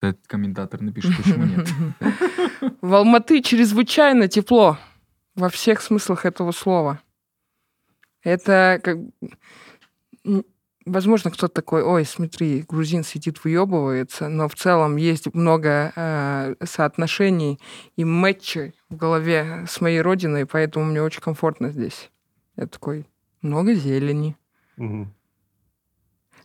Этот комментатор напишет, почему нет. В Алматы чрезвычайно тепло во всех смыслах этого слова. Это как... Возможно, кто-то такой, ой, смотри, грузин сидит, выебывается, но в целом есть много э, соотношений и матчей в голове с моей родиной, поэтому мне очень комфортно здесь. Я такой, много зелени. Мгм.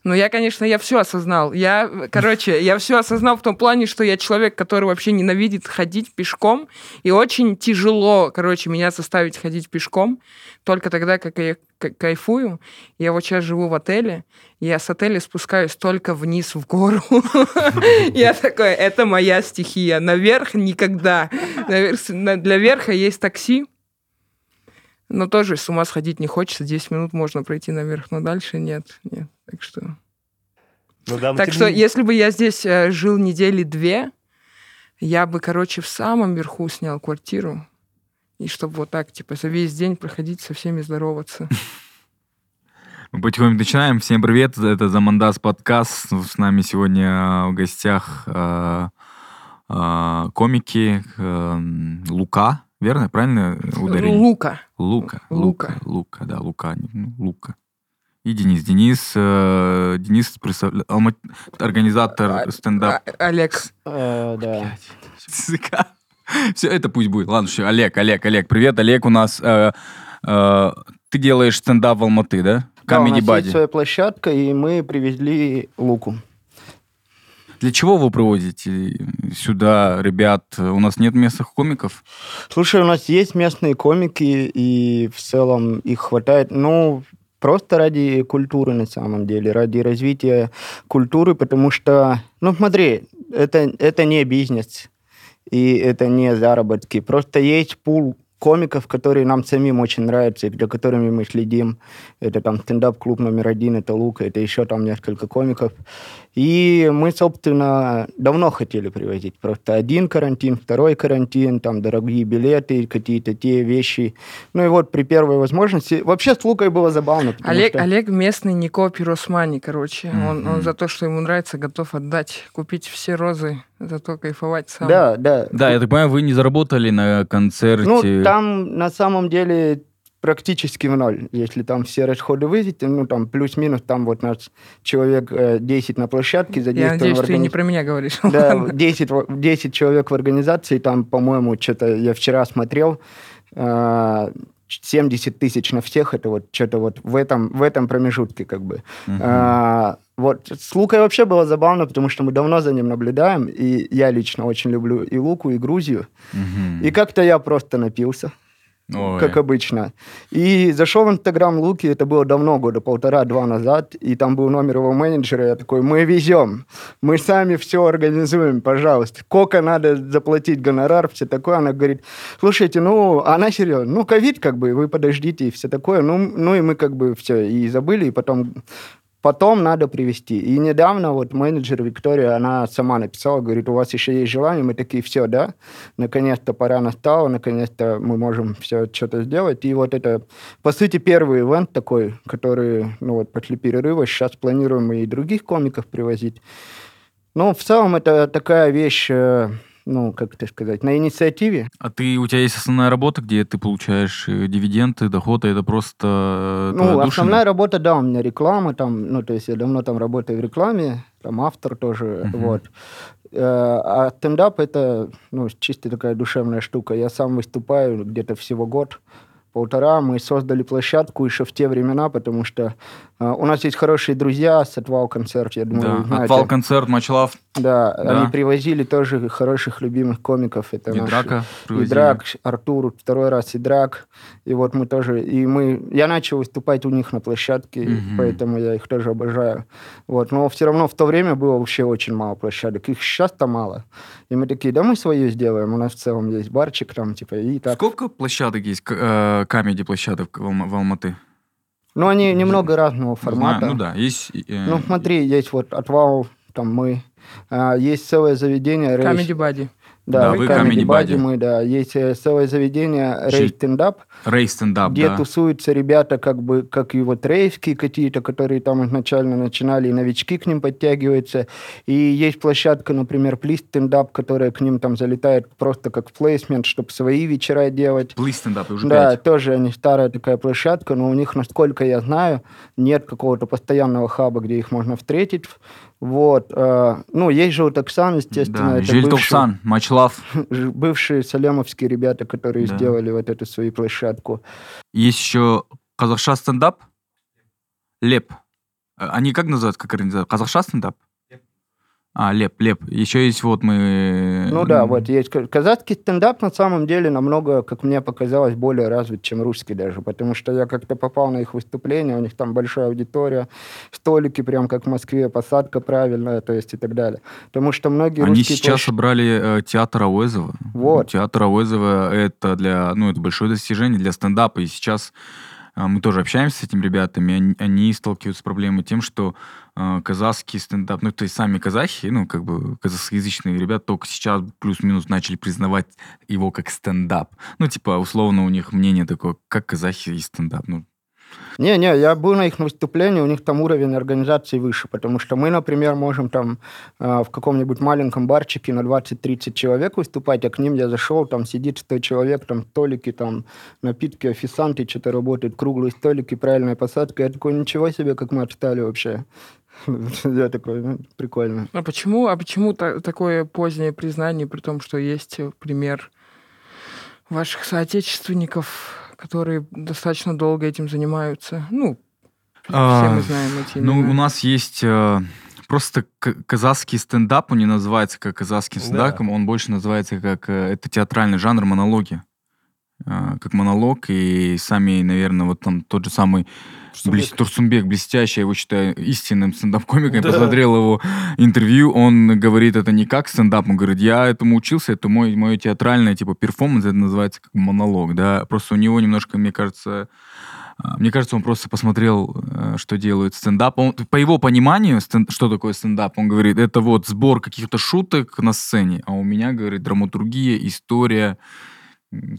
Ну, я, конечно, я все осознал. Я, короче, я все осознал в том плане, что я человек, который вообще ненавидит ходить пешком, и очень тяжело, короче, меня заставить ходить пешком, только тогда, как я кайфую. Я вот сейчас живу в отеле, я с отеля спускаюсь только вниз в гору. Я такой, это моя стихия. Наверх никогда. Для верха есть такси, но тоже с ума сходить не хочется. 10 минут можно пройти наверх, но дальше нет. нет. Так что... Ну да, Так что, не- если бы я здесь э, жил недели две, я бы, короче, в самом верху снял квартиру. И чтобы вот так, типа, за весь день проходить со всеми здороваться. Мы потихоньку начинаем. Всем привет, это Замандас подкаст. С нами сегодня в гостях э, э, комики э, Лука, верно? Правильно ударение? Лука. Лука. Лука. Лука. Да, Лука. ну, Лука. И Денис. Денис, э, Денис представля- алма- организатор А- стендап. А- Олег. Э, да. Все, это пусть будет. Ладно, все, Олег, Олег, Олег. Привет, Олег у нас. э, э, ты делаешь стендап в Алматы, да? Да, у нас есть Buddy. своя площадка, и мы привезли луку. Для чего вы привозите сюда ребят? У нас нет местных комиков? Слушай, у нас есть местные комики, и в целом их хватает, ну, просто ради культуры на самом деле, ради развития культуры, потому что, ну, смотри, это, это не бизнес, и это не заработки. Просто есть пул комиков, которые нам самим очень нравятся, и за которыми мы следим. Это там стендап-клуб номер один, это Лука, это еще там несколько комиков. И мы, собственно, давно хотели привозить. Просто один карантин, второй карантин, там дорогие билеты, какие-то те вещи. Ну и вот при первой возможности... Вообще с Лукой было забавно. Олег, что- Олег местный Нико Пиросмани, короче. Он, он Мгм. за то, что ему нравится, готов отдать, купить все розы, зато кайфовать сам. Да, да. Да, я так понимаю, вы не заработали на концерте. Ну, там на самом деле практически в ноль. Если там все расходы вывести, ну, там плюс-минус, там вот нас человек э, 10 на площадке Я задействовано. надеюсь, в ты не про меня говоришь. Да, 10, во- 10 человек в организации, там, по-моему, что-то я вчера смотрел, э, 70 тысяч на всех, это вот что-то вот в этом, в этом промежутке как бы. Мгм. А, вот с Лукой вообще было забавно, потому что мы давно за ним наблюдаем, и я лично очень люблю и Луку, и Грузию. Мгм. И как-то я просто напился, Ой. как обычно. И зашел в Инстаграм Луки, это было давно, года полтора-два назад, и там был номер его менеджера, я такой, мы везем, мы сами все организуем, пожалуйста. Сколько надо заплатить гонорар, все такое. Она говорит, слушайте, ну, она серьезно, ну, ковид, как бы, вы подождите, и все такое. Ну, ну и мы как бы все и забыли, и потом Потом надо привести. И недавно вот менеджер Виктория, она сама написала, говорит, у вас еще есть желание? Мы такие, все, да, наконец-то пора настала, наконец-то мы можем все что-то сделать. И вот это, по сути, первый ивент такой, который, ну вот, после перерыва, сейчас планируем и других комиков привозить. Ну, в целом, это такая вещь, э, ну, как это сказать, на инициативе. А ты, у тебя есть основная работа, где ты получаешь э, дивиденды, доходы, это просто э, Ну, основная работа, да, у меня реклама там, ну, то есть я давно там работаю в рекламе, там автор тоже, Мгм. вот. Э, А стендап это, ну, чисто такая душевная штука. Я сам выступаю где-то всего год, полтора. Мы создали площадку еще в те времена, потому что э, у нас есть хорошие друзья с Отвал концерт, я думаю, вы Да. знаете. Отвал концерт, Мачлав Да, Да. они привозили тоже хороших любимых комиков. Это и наши- Драка и привозили. Драк, Артур, второй раз и Драк. И вот мы тоже, и мы, я начал выступать у них на площадке, Мгм. поэтому я их тоже обожаю. Вот, но все равно в то время было вообще очень мало площадок, их сейчас-то мало. И мы такие, да мы свое сделаем, у нас в целом есть барчик там, типа, и так. Сколько площадок есть, камеди площадок в Алма- в Алматы? Ну, они немного разного Знаю, формата. Ну да, есть... э, Ну, смотри, есть вот отвал, там мы, А, есть целое заведение... Рейс- Comedy Buddy. Да, Да, вы Comedy Comedy Buddy, мы, да. Есть э, целое заведение Рей Стендап, Рей стендап, где да. тусуются ребята, как бы, как и вот рейвские какие-то, которые там изначально начинали, и новички к ним подтягиваются. И есть площадка, например, Плиз Стендап, которая к ним там залетает просто как плейсмент, чтобы свои вечера делать. Плиз стендап, уже Да, пять. тоже они старая такая площадка, но у них, насколько я знаю, нет какого-то постоянного хаба, где их можно встретить. Вот. э, Ну, есть же вот Оксан, естественно. Да, это Жиль бывший- Топсан, Much Love. ж- бывшие салемовские ребята, которые Да. сделали вот эту свою площадку. Есть еще Казахша стендап. Леп. Э, Они как называют, как организация? Казахша стендап? А, Леп, Леп. Еще есть вот мы... Ну да, вот есть. ка- Казахский стендап на самом деле намного, как мне показалось, более развит, чем русский даже, потому что я как-то попал на их выступление, у них там большая аудитория, столики прям как в Москве, посадка правильная, то есть и так далее. Потому что многие Они русские сейчас площ- собрали э, театр Ауэзова. Вот. Театр Ауэзова это для, ну, это большое достижение для стендапа. И сейчас э, мы тоже общаемся с этими ребятами. Они, они сталкиваются с проблемой тем, что э, казахский стендап, ну, то есть сами казахи, ну, как бы казахскоязычные ребята только сейчас плюс-минус начали признавать его как стендап. Ну, типа, условно, у них мнение такое, как казахи и стендап. Ну, Не-не, я был на их выступлении, у них там уровень организации выше, потому что мы, например, можем там э, в каком-нибудь маленьком барчике на 20-30 человек выступать, а к ним я зашел, там сидит 100 человек, там столики, там напитки, официанты, что-то работают, круглые столики, правильная посадка. Я такой, ничего себе, как мы отстали вообще. Я такой, ну, прикольно. А почему, а почему та- такое позднее признание, при том, что есть пример ваших соотечественников, которые достаточно долго этим занимаются? Ну, все А, мы знаем эти Ну, имена. у нас есть э, просто казахский стендап, он не называется как казахским Да. стендапом, он больше называется как... э, это театральный жанр монологи. Э, как монолог, и сами, наверное, вот там тот же самый Блес- Турсынбек, блестящий, я его считаю истинным стендап-комиком. Да. Я посмотрел его интервью, он говорит это не как стендап, он говорит, я этому учился, это мой, мое театральное, типа, перформанс, это называется как монолог, да. Просто у него немножко, мне кажется, а, мне кажется, он просто посмотрел, э, что делает стендап. Он, по его пониманию, стен- что такое стендап, он говорит, это вот сбор каких-то шуток на сцене, а у меня, говорит, драматургия, история,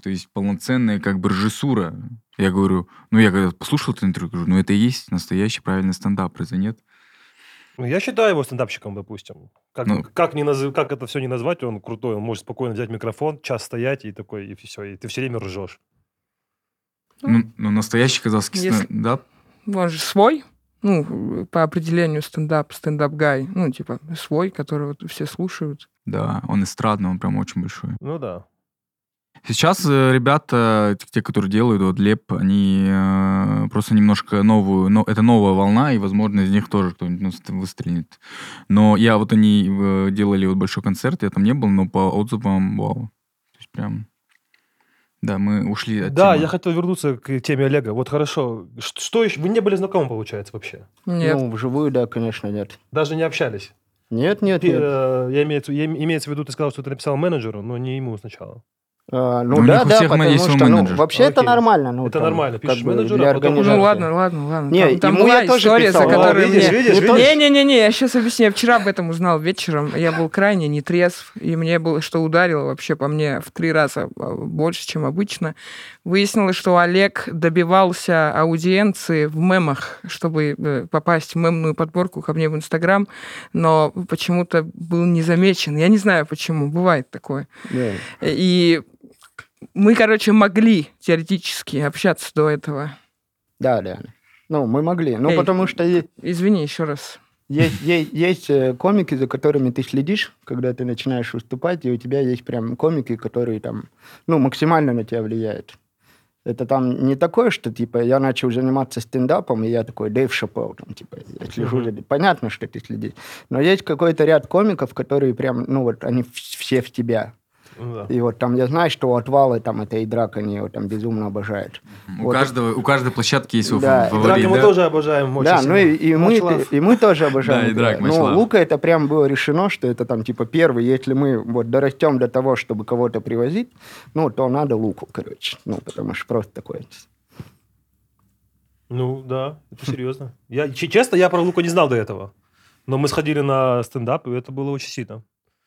то есть полноценная как бы режиссура. Я говорю, ну я когда послушал это интервью, говорю, ну это и есть настоящий правильный стендап, разве нет? Ну, я считаю его стендапщиком, допустим. Как, Ну. как, не назв- как это все не назвать, он крутой. Он может спокойно взять микрофон, час стоять и такой, и все. И ты все время ржешь. Ну, ну, настоящий казахский Если- стендап. Он же свой, ну, по определению стендап, стендап-гай, ну, типа, свой, который вот все слушают. Да, он эстрадный, он прям очень большой. Ну да. Сейчас э, ребята, те, которые делают вот Леп, они э, просто немножко новую, но это новая волна, и, возможно, из них тоже кто-нибудь ну, ст- выстрелит. Но я вот они э, делали вот большой концерт, я там не был, но по отзывам, вау. То есть прям, да, мы ушли от Да, темы. я хотел вернуться к теме Олега. Вот хорошо. Что еще? Вы не были знакомы, получается, вообще? Нет. Ну, вживую, да, конечно, нет. Даже не общались? Нет, нет, Пи- нет. э, Я имею, в- я им- имеется в виду, ты сказал, что ты написал менеджеру, но не ему сначала. А, ну да, да, потому что, ну, вообще это нормально. Ну, Это там, нормально. как Пишешь бы менеджера, для потом уже- Ну ладно, ладно, ладно. Не, там, там ему была я тоже история, за писал. видишь, мне... видишь, Ну, видишь? Не-не-не, я сейчас объясню. Я вчера об этом узнал вечером. Я был крайне нетрезв, и мне было, что ударило вообще по мне в три раза а, больше, чем обычно. Выяснилось, что Олег добивался аудиенции в мемах, чтобы э, попасть в мемную подборку ко мне в Инстаграм, но почему-то был не замечен. Я не знаю почему, бывает такое. И мы, короче, могли теоретически общаться до этого. Да, да. Ну, мы могли. Ну, Эй. потому что Извини еще раз. есть, есть, есть э, комики, за которыми ты следишь, когда ты начинаешь выступать, и у тебя есть прям комики, которые там, ну, максимально на тебя влияют. Это там не такое, что, типа, я начал заниматься стендапом, и я такой, Дэйв Шапел, там, типа, я слежу за... Понятно, что ты следишь. Но есть какой-то ряд комиков, которые прям, ну, вот, они все в тебя. Ну да. И вот там я знаю, что у отвала там это и драк, они его там безумно обожают. У, Вот. каждого, у каждой площадки есть свой Да, фаворит, Драки мы да? тоже обожаем. очень да, сильно. ну и, и мы, и мы тоже обожаем. Да, и это. драк, love. Лука это прям было решено, что это там типа первый, если мы вот дорастем до того, чтобы кого-то привозить, ну, то надо Луку, короче. Ну, потому что просто такое. Ну да, это серьезно. Я, честно, я про Луку не знал до этого. Но мы сходили на стендап, и это было очень сильно.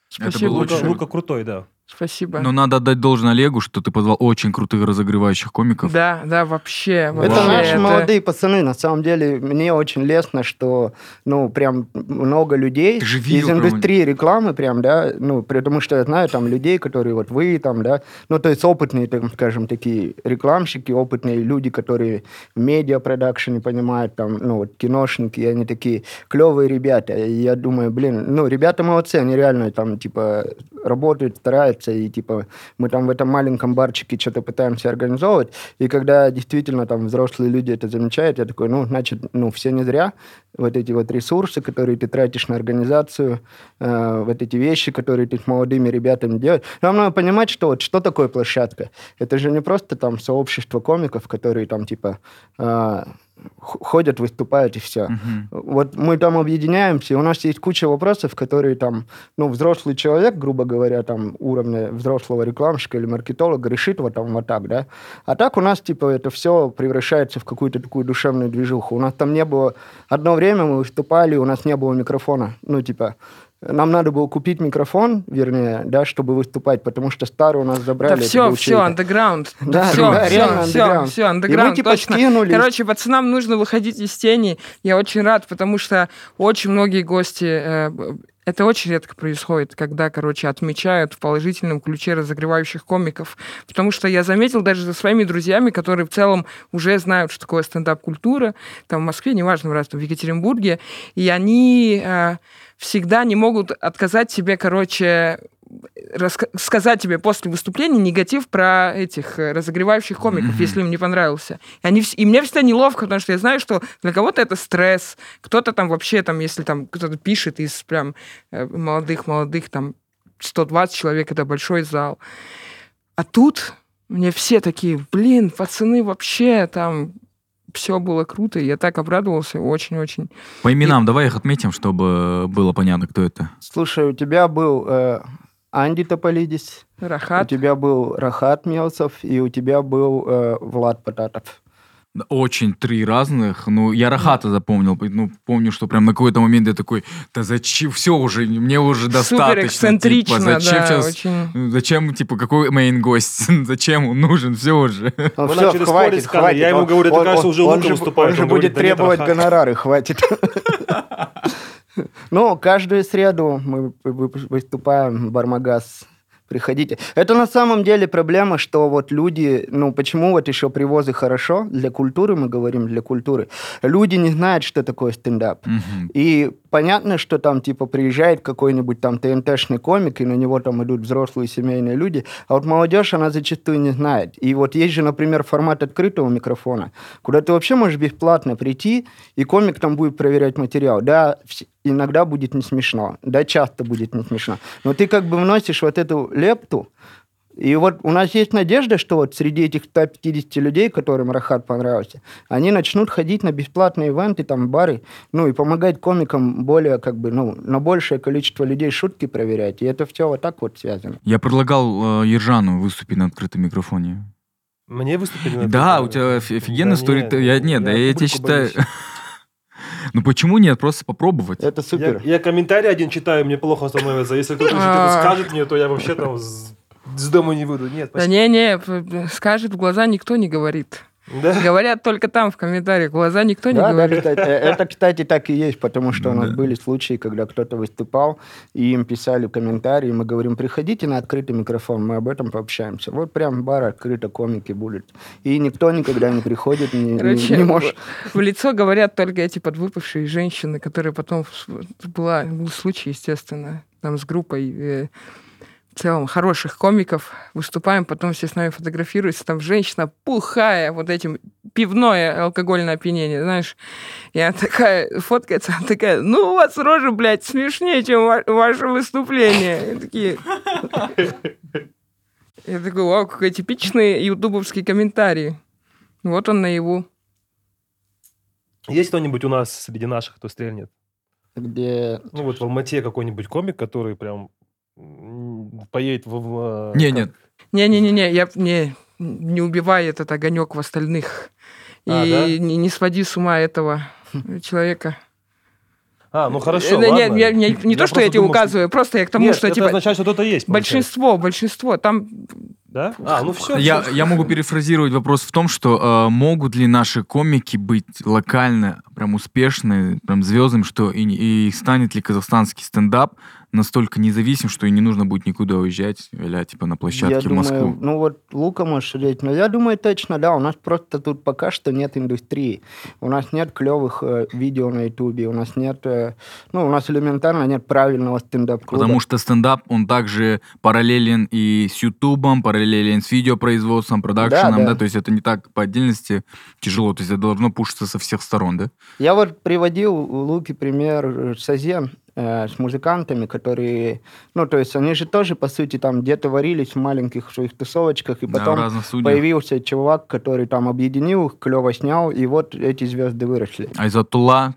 Спасибо было Лука, очень-. Лука крутой, да. Спасибо. Но надо отдать должное Олегу, что ты позвал очень крутых разогревающих комиков. Да, да, вообще. Это вообще, наши это- молодые пацаны. На самом деле, мне очень лестно, что, ну, прям много людей Ты же из прям- индустрии рекламы, прям, да, ну, потому что я знаю там людей, которые вот вы там, да, ну, то есть опытные, так скажем, такие рекламщики, опытные люди, которые в медиа-продакшене понимают, там, ну, вот киношники, они такие клевые ребята. И я думаю, блин, ну, ребята молодцы, они реально там, типа, работают, стараются, и, типа, мы там в этом маленьком барчике что-то пытаемся организовывать, и когда действительно там взрослые люди это замечают, я такой, ну, значит, ну, все не зря, вот эти вот ресурсы, которые ты тратишь на организацию, э, вот эти вещи, которые ты с молодыми ребятами делаешь. Нам надо понимать, что вот что такое площадка. Это же не просто там сообщество комиков, которые там типа э, ходят, выступают и все. Мгм. Вот мы там объединяемся, и у нас есть куча вопросов, которые там, ну, взрослый человек, грубо говоря, там, уровня взрослого рекламщика или маркетолога решит вот там вот так, да. А так у нас, типа, это все превращается в какую-то такую душевную движуху. У нас там не было... Одно время мы выступали, у нас не было микрофона. Ну, типа, нам надо было купить микрофон, вернее, да, чтобы выступать, потому что старый у нас забрали. Да все, все, андеграунд. Да, все, да, все, все, все, андеграунд, типа, точно. скинулись. Короче, пацанам нужно выходить из тени. Я очень рад, потому что очень многие гости... э, это очень редко происходит, когда, короче, отмечают в положительном ключе разогревающих комиков. Потому что я заметил даже за своими друзьями, которые в целом уже знают, что такое стендап-культура, там в Москве, неважно, раз там в Екатеринбурге, и они э, всегда не могут отказать себе, короче, сказать тебе после выступления негатив про этих э, разогревающих комиков, Мгм. если им не понравился. И, они, и мне всегда неловко, потому что я знаю, что для кого-то это стресс, кто-то там вообще, там, если там кто-то пишет из прям э, молодых-молодых, там, 120 человек, это большой зал. А тут мне все такие, блин, пацаны, вообще там все было круто, и я так обрадовался, очень-очень. По именам давай их отметим, чтобы было понятно, кто это. Слушай, у тебя был э, Анди Тополидис, у Рахат. тебя был Рахат Мелцев, и у тебя был э, Влад Потатов. Очень три разных. Ну, я Рахата запомнил. Ну, помню, что прям на какой-то момент я такой, да зачем, все уже, мне уже достаточно. Типа, зачем да, сейчас, очень. зачем, типа, какой мейн гость? зачем он нужен? Все уже. Ну, Мы всё, начали хватит, спорить с Карлой. хватит. Я ему Он- говорю, это, он- кажется, уже он Лука же- выступает. Он же Он говорит, будет требовать гонорары, хватит. Ну, каждую среду мы вы- выступаем в Бармагаз. Приходите. Это на самом деле проблема, что вот люди, ну почему вот еще привозы хорошо для культуры, мы говорим для культуры, люди не знают, что такое стендап. Мгм. И понятно, что там, типа, приезжает какой-нибудь там ТНТшный комик, и на него там идут взрослые семейные люди, а вот молодежь, она зачастую не знает. И вот есть же, например, формат открытого микрофона, куда ты вообще можешь бесплатно прийти, и комик там будет проверять материал. Да, иногда будет не смешно, да, часто будет не смешно, но ты как бы вносишь вот эту лепту, и вот у нас есть надежда, что вот среди этих 150 людей, которым Рахат понравился, они начнут ходить на бесплатные ивенты, там, бары, ну, и помогать комикам более, как бы, ну, на большее количество людей шутки проверять. И это все вот так вот связано. Я предлагал э, Ержану выступить на открытом микрофоне. Мне выступили на Да, у тебя оф- офигенный Да стори... нет, Я, нет, да, я тебе считаю... боюсь. Ну почему нет? Просто попробовать. Это Я, супер. я комментарий один читаю, мне плохо становится. Если кто-то что-то скажет мне, то я вообще там с, с дома не выйду. Нет, Да спасибо. не-не, скажет в глаза никто не говорит. Да. Говорят только там в комментариях, глаза никто не Да, да, говорит. кстати, э, это, кстати, так и есть, потому что у нас Да. были случаи, когда кто-то выступал, и им писали комментарии, мы говорим, приходите на открытый микрофон, мы об этом пообщаемся. Вот прям бар открыто, комики будут. И никто никогда не приходит, не, не- Короче, не может. В лицо говорят только эти подвыпившие женщины, которые потом... Была, был случай, естественно, там с группой э, в целом хороших комиков выступаем, потом все с нами фотографируются, там женщина пухая, вот этим пивное алкогольное опьянение, знаешь. Она такая фоткается, она такая, ну, у вас рожа, блядь, смешнее, чем ва- ваше выступление. И такие... Я такой, вау, какой типичный ютубовский комментарий. Вот он наяву. Есть кто-нибудь у нас среди наших, кто стрельнет? Где Ну вот в Алмате какой-нибудь комик, который прям поедет в... в, э, Не, как- нет. Не-не-не, я не, не убивай этот огонек в остальных. И А, да? не, не своди с ума этого человека. А, ну хорошо, Э, ладно. Нет, я- не, не то, что я тебе думал, указываю, просто я к тому, Нет, что это типа означает, что кто-то есть. получается. большинство, большинство. Там Да? А, ну все. Я, я могу перефразировать вопрос в том, что э, могут ли наши комики быть локально прям успешны, прям звездами, что и, и станет ли казахстанский стендап настолько независим, что и не нужно будет никуда уезжать, или типа на площадке Я в думаю, Москву. ну вот Лука может судить, но я думаю точно, да, у нас просто тут пока что нет индустрии. У нас нет клевых э, видео на ютубе, у нас нет, э, ну, у нас элементарно нет правильного стендап-клуба. Потому что стендап, он также параллелен и с Ютубом, параллелен с видеопроизводством, продакшеном, да, да. то есть это не так по отдельности тяжело, то есть это должно пушиться со всех сторон, да? Я вот приводил Луки пример э, Сазен с музыкантами, которые, ну, то есть они же тоже, по сути, там где-то варились в маленьких своих тусовочках, и Да, потом студиях. появился чувак, который там объединил их, клево снял, и вот эти звезды выросли. Айзатулла,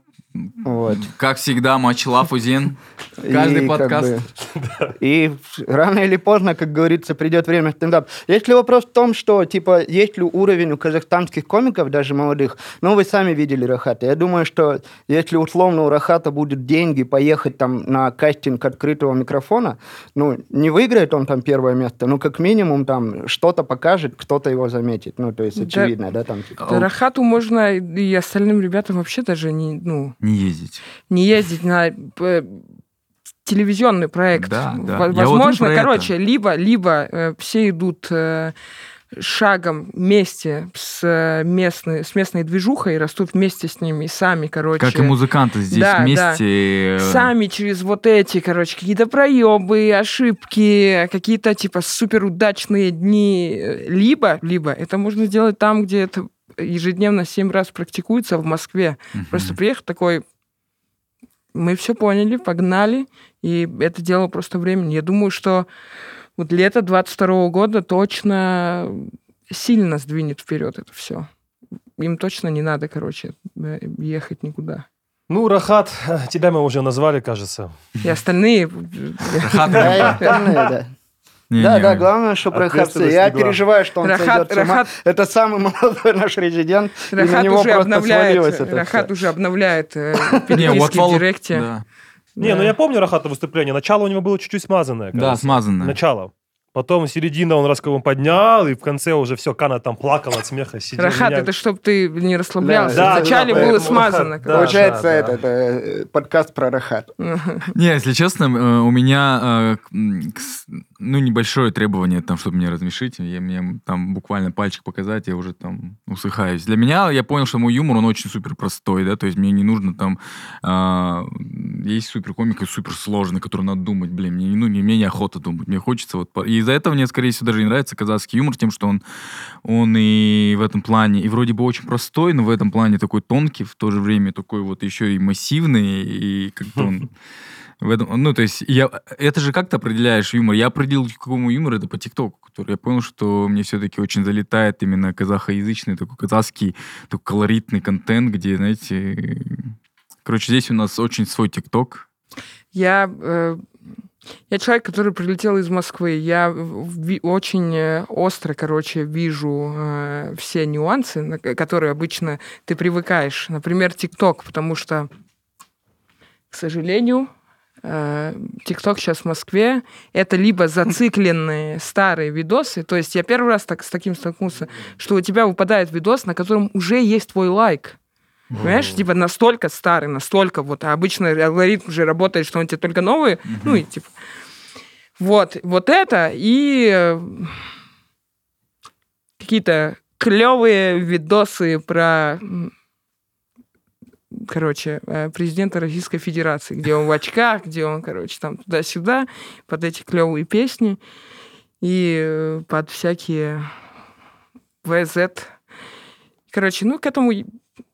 Вот. как всегда, матч Лафузин. Каждый И как подкаст. бы- и рано или поздно, как говорится, придет время стендап. Есть ли вопрос в том, что, типа, есть ли уровень у казахстанских комиков, даже молодых? Ну, вы сами видели Рахата. Я думаю, что если условно у Рахата будут деньги поехать там на кастинг открытого микрофона, ну, не выиграет он там первое место, ну, как минимум там что-то покажет, кто-то его заметит. Ну, то есть Да. очевидно, да, там. типа. Рахату можно и остальным ребятам вообще даже не, ну, Не ездить. не ездить на э, телевизионный проект. Да, да. Вот Возможно, про короче, либо, либо э, все идут э, шагом вместе с, местной, с местной движухой, растут вместе с ними, и сами, короче. Как и музыканты здесь Да, да. вместе. э, Сами через вот эти, короче, какие-то проебы, ошибки, какие-то типа суперудачные дни. Либо, либо это можно сделать там, где это ежедневно семь раз практикуется в Москве. мгм. Просто приехать такой, мы все поняли, погнали, и это дело просто времени. Я думаю, что вот лето 22 года точно сильно сдвинет вперед это все. Им точно не надо, короче, ехать никуда. Ну, Рахат, тебя мы уже назвали, кажется. И остальные... Рахат, да. Не, Да, не, да, главное, чтобы Рахат... Я главное. переживаю, что он Рахат- сойдет с ума. Рахат- Это самый молодой наш резидент, и на Рахат него уже обновляет, это Рахат уже обновляет э, переписки в директе. Не, ну я помню Рахата выступление. Начало у него было чуть-чуть смазанное. Да, смазанное. Начало. Потом середина он расколом поднял, и в конце уже все, Кана там плакал от смеха. Сидел, Рахат, меня- это чтобы ты не расслаблялся. Да, Вначале да, было поэтому смазано. Рахат, да. Получается, да. это, это э, подкаст про Рахат. Не, если честно, э, у меня, э, ну, небольшое требование, там, чтобы меня размешить. Я, мне там буквально пальчик показать, я уже там усыхаюсь. Для меня, я понял, что мой юмор, он очень супер простой, да, то есть мне не нужно там... а, есть супер комик и супер сложный, который надо думать, блин, мне, не- ну, не, мне неохота думать, мне хочется вот... И из-за этого мне, скорее всего, даже не нравится казахский юмор тем, что он, он и в этом плане, и вроде бы очень простой, но в этом плане такой тонкий, в то же время такой вот еще и массивный, и как-то он... В этом, ну, то есть, я, это же как ты определяешь юмор? Я определил, какому юмору это по ТикТоку, который я понял, что мне все-таки очень залетает именно казахоязычный, такой казахский, такой колоритный контент, где, знаете... Короче, здесь у нас очень свой ТикТок. Я, э, я человек, который прилетел из Москвы. Я очень э, остро, короче, вижу э, все нюансы, на которые обычно ты привыкаешь. Например, ТикТок, потому что, к сожалению, э, ТикТок сейчас в Москве это либо зацикленные старые видосы, то есть я первый раз так, с таким столкнулся, что у тебя выпадает видос, на котором уже есть твой лайк. Понимаешь, типа настолько старый, настолько вот, а обычно алгоритм же работает, что он тебе только новые, ну и типа... Вот, вот это и э, какие-то клевые видосы про, короче, э, президента Российской Федерации, где он в очках, где он, короче, там туда-сюда, под эти клевые песни и э, под всякие ВЗ. Короче, ну, к этому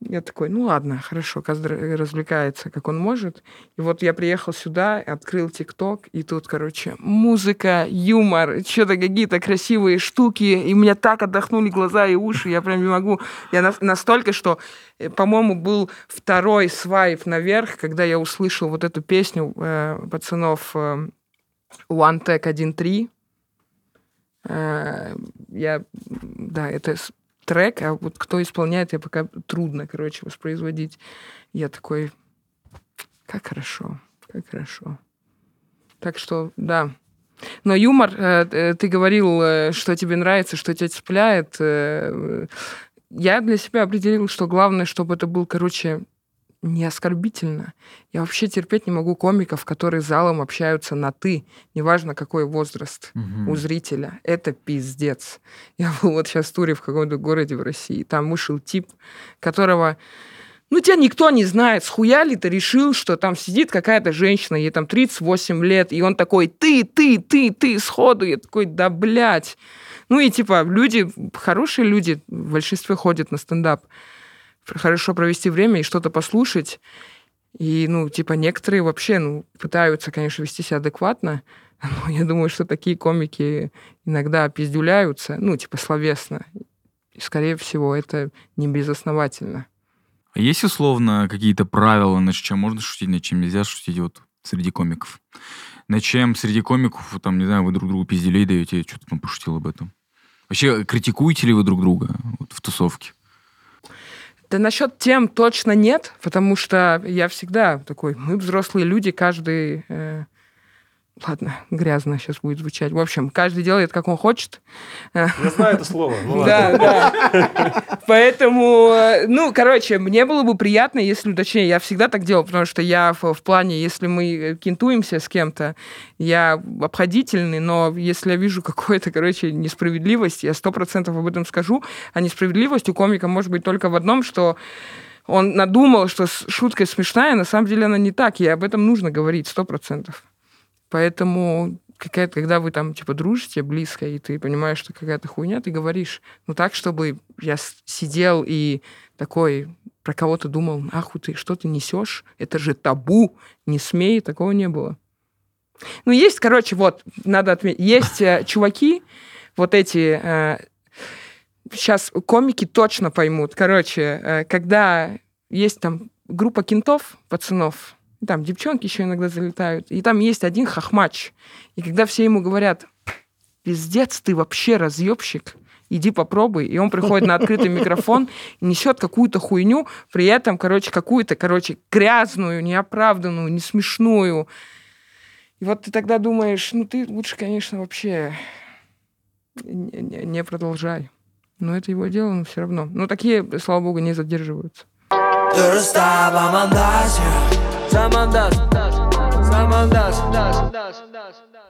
я такой, ну ладно, хорошо, каждый развлекается, как он может. И вот я приехал сюда, открыл ТикТок, и тут, короче, музыка, юмор, что-то какие-то красивые штуки, и у меня так отдохнули глаза и уши, я прям не могу. Я на- настолько, что, э, по-моему, был второй свайп наверх, когда я услышал вот эту песню э, пацанов э, One Tech 1.3. Э, я, да, это трек, а вот кто исполняет, я пока трудно, короче, воспроизводить. Я такой, Как хорошо, как хорошо. Так что, да. Но юмор, э, э, ты говорил, э, что тебе нравится, что тебя цепляет. Я для себя определил, что главное, чтобы это был, короче, не оскорбительно. Я вообще терпеть не могу комиков, которые залом общаются на «ты», неважно, какой возраст Мгм. у зрителя. Это пиздец. Я был вот сейчас в туре в каком-то городе в России, там вышел тип, которого ну, тебя никто не знает, схуя ли ты решил, что там сидит какая-то женщина, ей там 38 лет, и он такой, ты, ты, ты, ты, сходу. Я такой, да, блядь. Ну и типа люди, хорошие люди в большинстве ходят на стендап. Хорошо провести время и что-то послушать. И, ну, типа, некоторые вообще, ну, пытаются, конечно, вести себя адекватно, но я думаю, что такие комики иногда пиздюляются, ну, типа, словесно. И, скорее всего, это не безосновательно. А есть условно какие-то правила, на чем можно шутить, на чем нельзя шутить вот среди комиков? На чем среди комиков, там, не знаю, вы друг другу пизделей даете, что-то там пошутил об этом? Вообще, критикуете ли вы друг друга вот, в тусовке? Да насчет тем точно нет, потому что я всегда такой, мы взрослые люди, каждый... э, Ладно, грязно сейчас будет звучать. В общем, каждый делает, как он хочет. Я знаю это слово. Ну. Да, да. Поэтому, э, ну, короче, мне было бы приятно, если, точнее, я всегда так делал, потому что я в, в плане, если мы кентуемся с кем-то, я обходительный, но если я вижу какую-то, короче, несправедливость, я сто процентов об этом скажу, а несправедливость у комика может быть только в одном, что он надумал, что шутка смешная, на самом деле она не так, и об этом нужно говорить сто процентов. Поэтому какая-то, когда вы там, типа, дружите близко, и ты понимаешь, что какая-то хуйня, ты говоришь, ну, так, чтобы я сидел и такой про кого-то думал, нахуй ты, что ты несешь? Это же табу, не смей, такого не было. Ну, есть, короче, вот, надо отметить, есть э, чуваки, вот эти, сейчас комики точно поймут, короче, э, когда есть там группа кентов, пацанов, там девчонки еще иногда залетают, и там есть один хохмач, и когда все ему говорят, пиздец, ты вообще разъебщик, иди попробуй. И он приходит на открытый микрофон несет какую-то хуйню, при этом, короче, какую-то, короче, грязную, неоправданную, не смешную. И вот ты тогда думаешь, ну ты лучше, конечно, вообще не, продолжай. Но это его дело, но все равно. Ну, такие, слава богу, не задерживаются.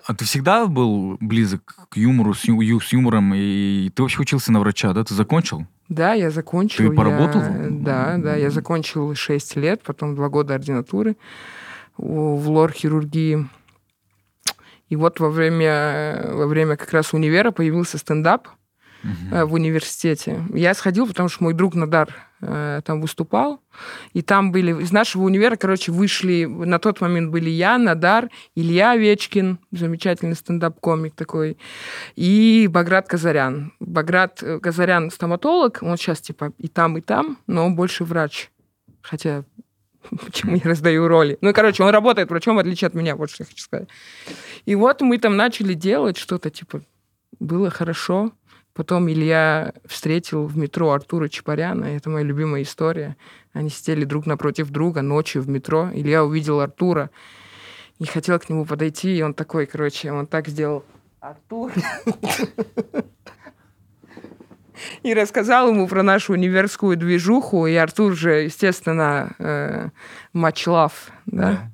А ты всегда был близок к юмору, с, ю- с юмором, и ты вообще учился на врача, да? Ты закончил? Да, я закончил. Ты поработал? я- Да, да, я закончил 6 лет, потом 2 года ординатуры в лор-хирургии. И вот во время, во время как раз универа появился стендап э, в университете. Я сходил, потому что мой друг Надар э, там выступал. И там были... Из нашего универа, короче, вышли... На тот момент были я, Надар, Илья Овечкин, замечательный стендап-комик такой, и Баграт Казарян. Баграт э, Казарян стоматолог, он сейчас типа и там, и там, но он больше врач. Хотя почему я раздаю роли? Ну, короче, он работает врачом, в отличие от меня, вот что я хочу сказать. И вот мы там начали делать что-то, типа, было хорошо. Потом Илья встретил в метро Артура Чапаряна. Это моя любимая история. Они сидели друг напротив друга ночью в метро. Илья увидел Артура и хотел к нему подойти. И он такой, короче, он так сделал. Артур. И рассказал ему про нашу универскую движуху. И Артур же, естественно, э, мачлав, да?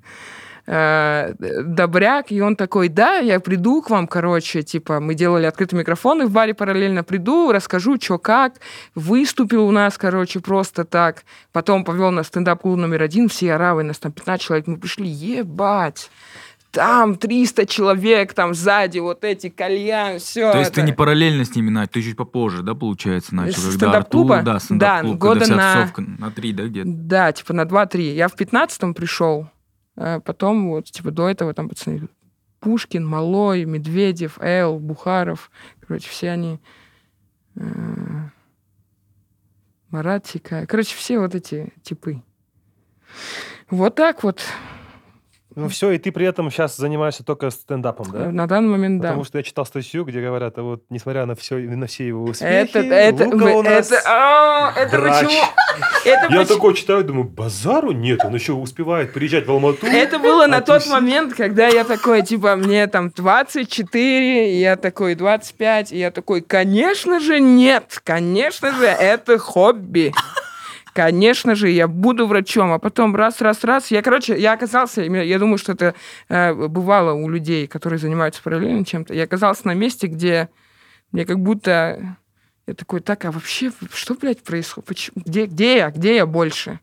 Э, добряк, и он такой, да, я приду к вам, короче, типа, мы делали открытые микрофоны в баре параллельно, приду, расскажу, что как, выступил у нас, короче, просто так, потом повел на стендап-клуб номер один, все оравы, нас там 15 человек, мы пришли, ебать, там 300 человек, там сзади вот эти кальян, все. То есть ты не параллельно с ними, Надь, ты чуть попозже, да, получается, начал? Стендап-клуба? Да, Да, стендап-клуб, года когда вся на- тусовка на три, да, где-то? Да, типа на 2-3. Я в 15-м пришел, потом вот, типа, до этого там пацаны Пушкин, Малой, Медведев, Эл, Бухаров, короче, все они... э, Марат Сикаев. Короче, все вот эти типы. Вот так вот. Ну все, и ты при этом сейчас занимаешься только стендапом, да? На данный момент, да. Потому что я читал статью, где говорят, а вот несмотря на все, на все его успехи, Это, это, Лука у нас это, а, это почему? Это, Я поч- такой читаю, думаю, базару нет, он еще успевает приезжать в Алмату. это было на тот момент, когда я такой, типа, мне там 24, и я такой 25, и я такой, конечно же нет, конечно же, это хобби. Конечно же, я буду врачом, а потом раз, раз, раз. Я, короче, я оказался, я думаю, что это э, бывало у людей, которые занимаются параллельно чем-то. Я оказался на месте, где мне как будто я такой, так, а вообще, что, блядь, происходит? Почему? Где, где я? Где я больше?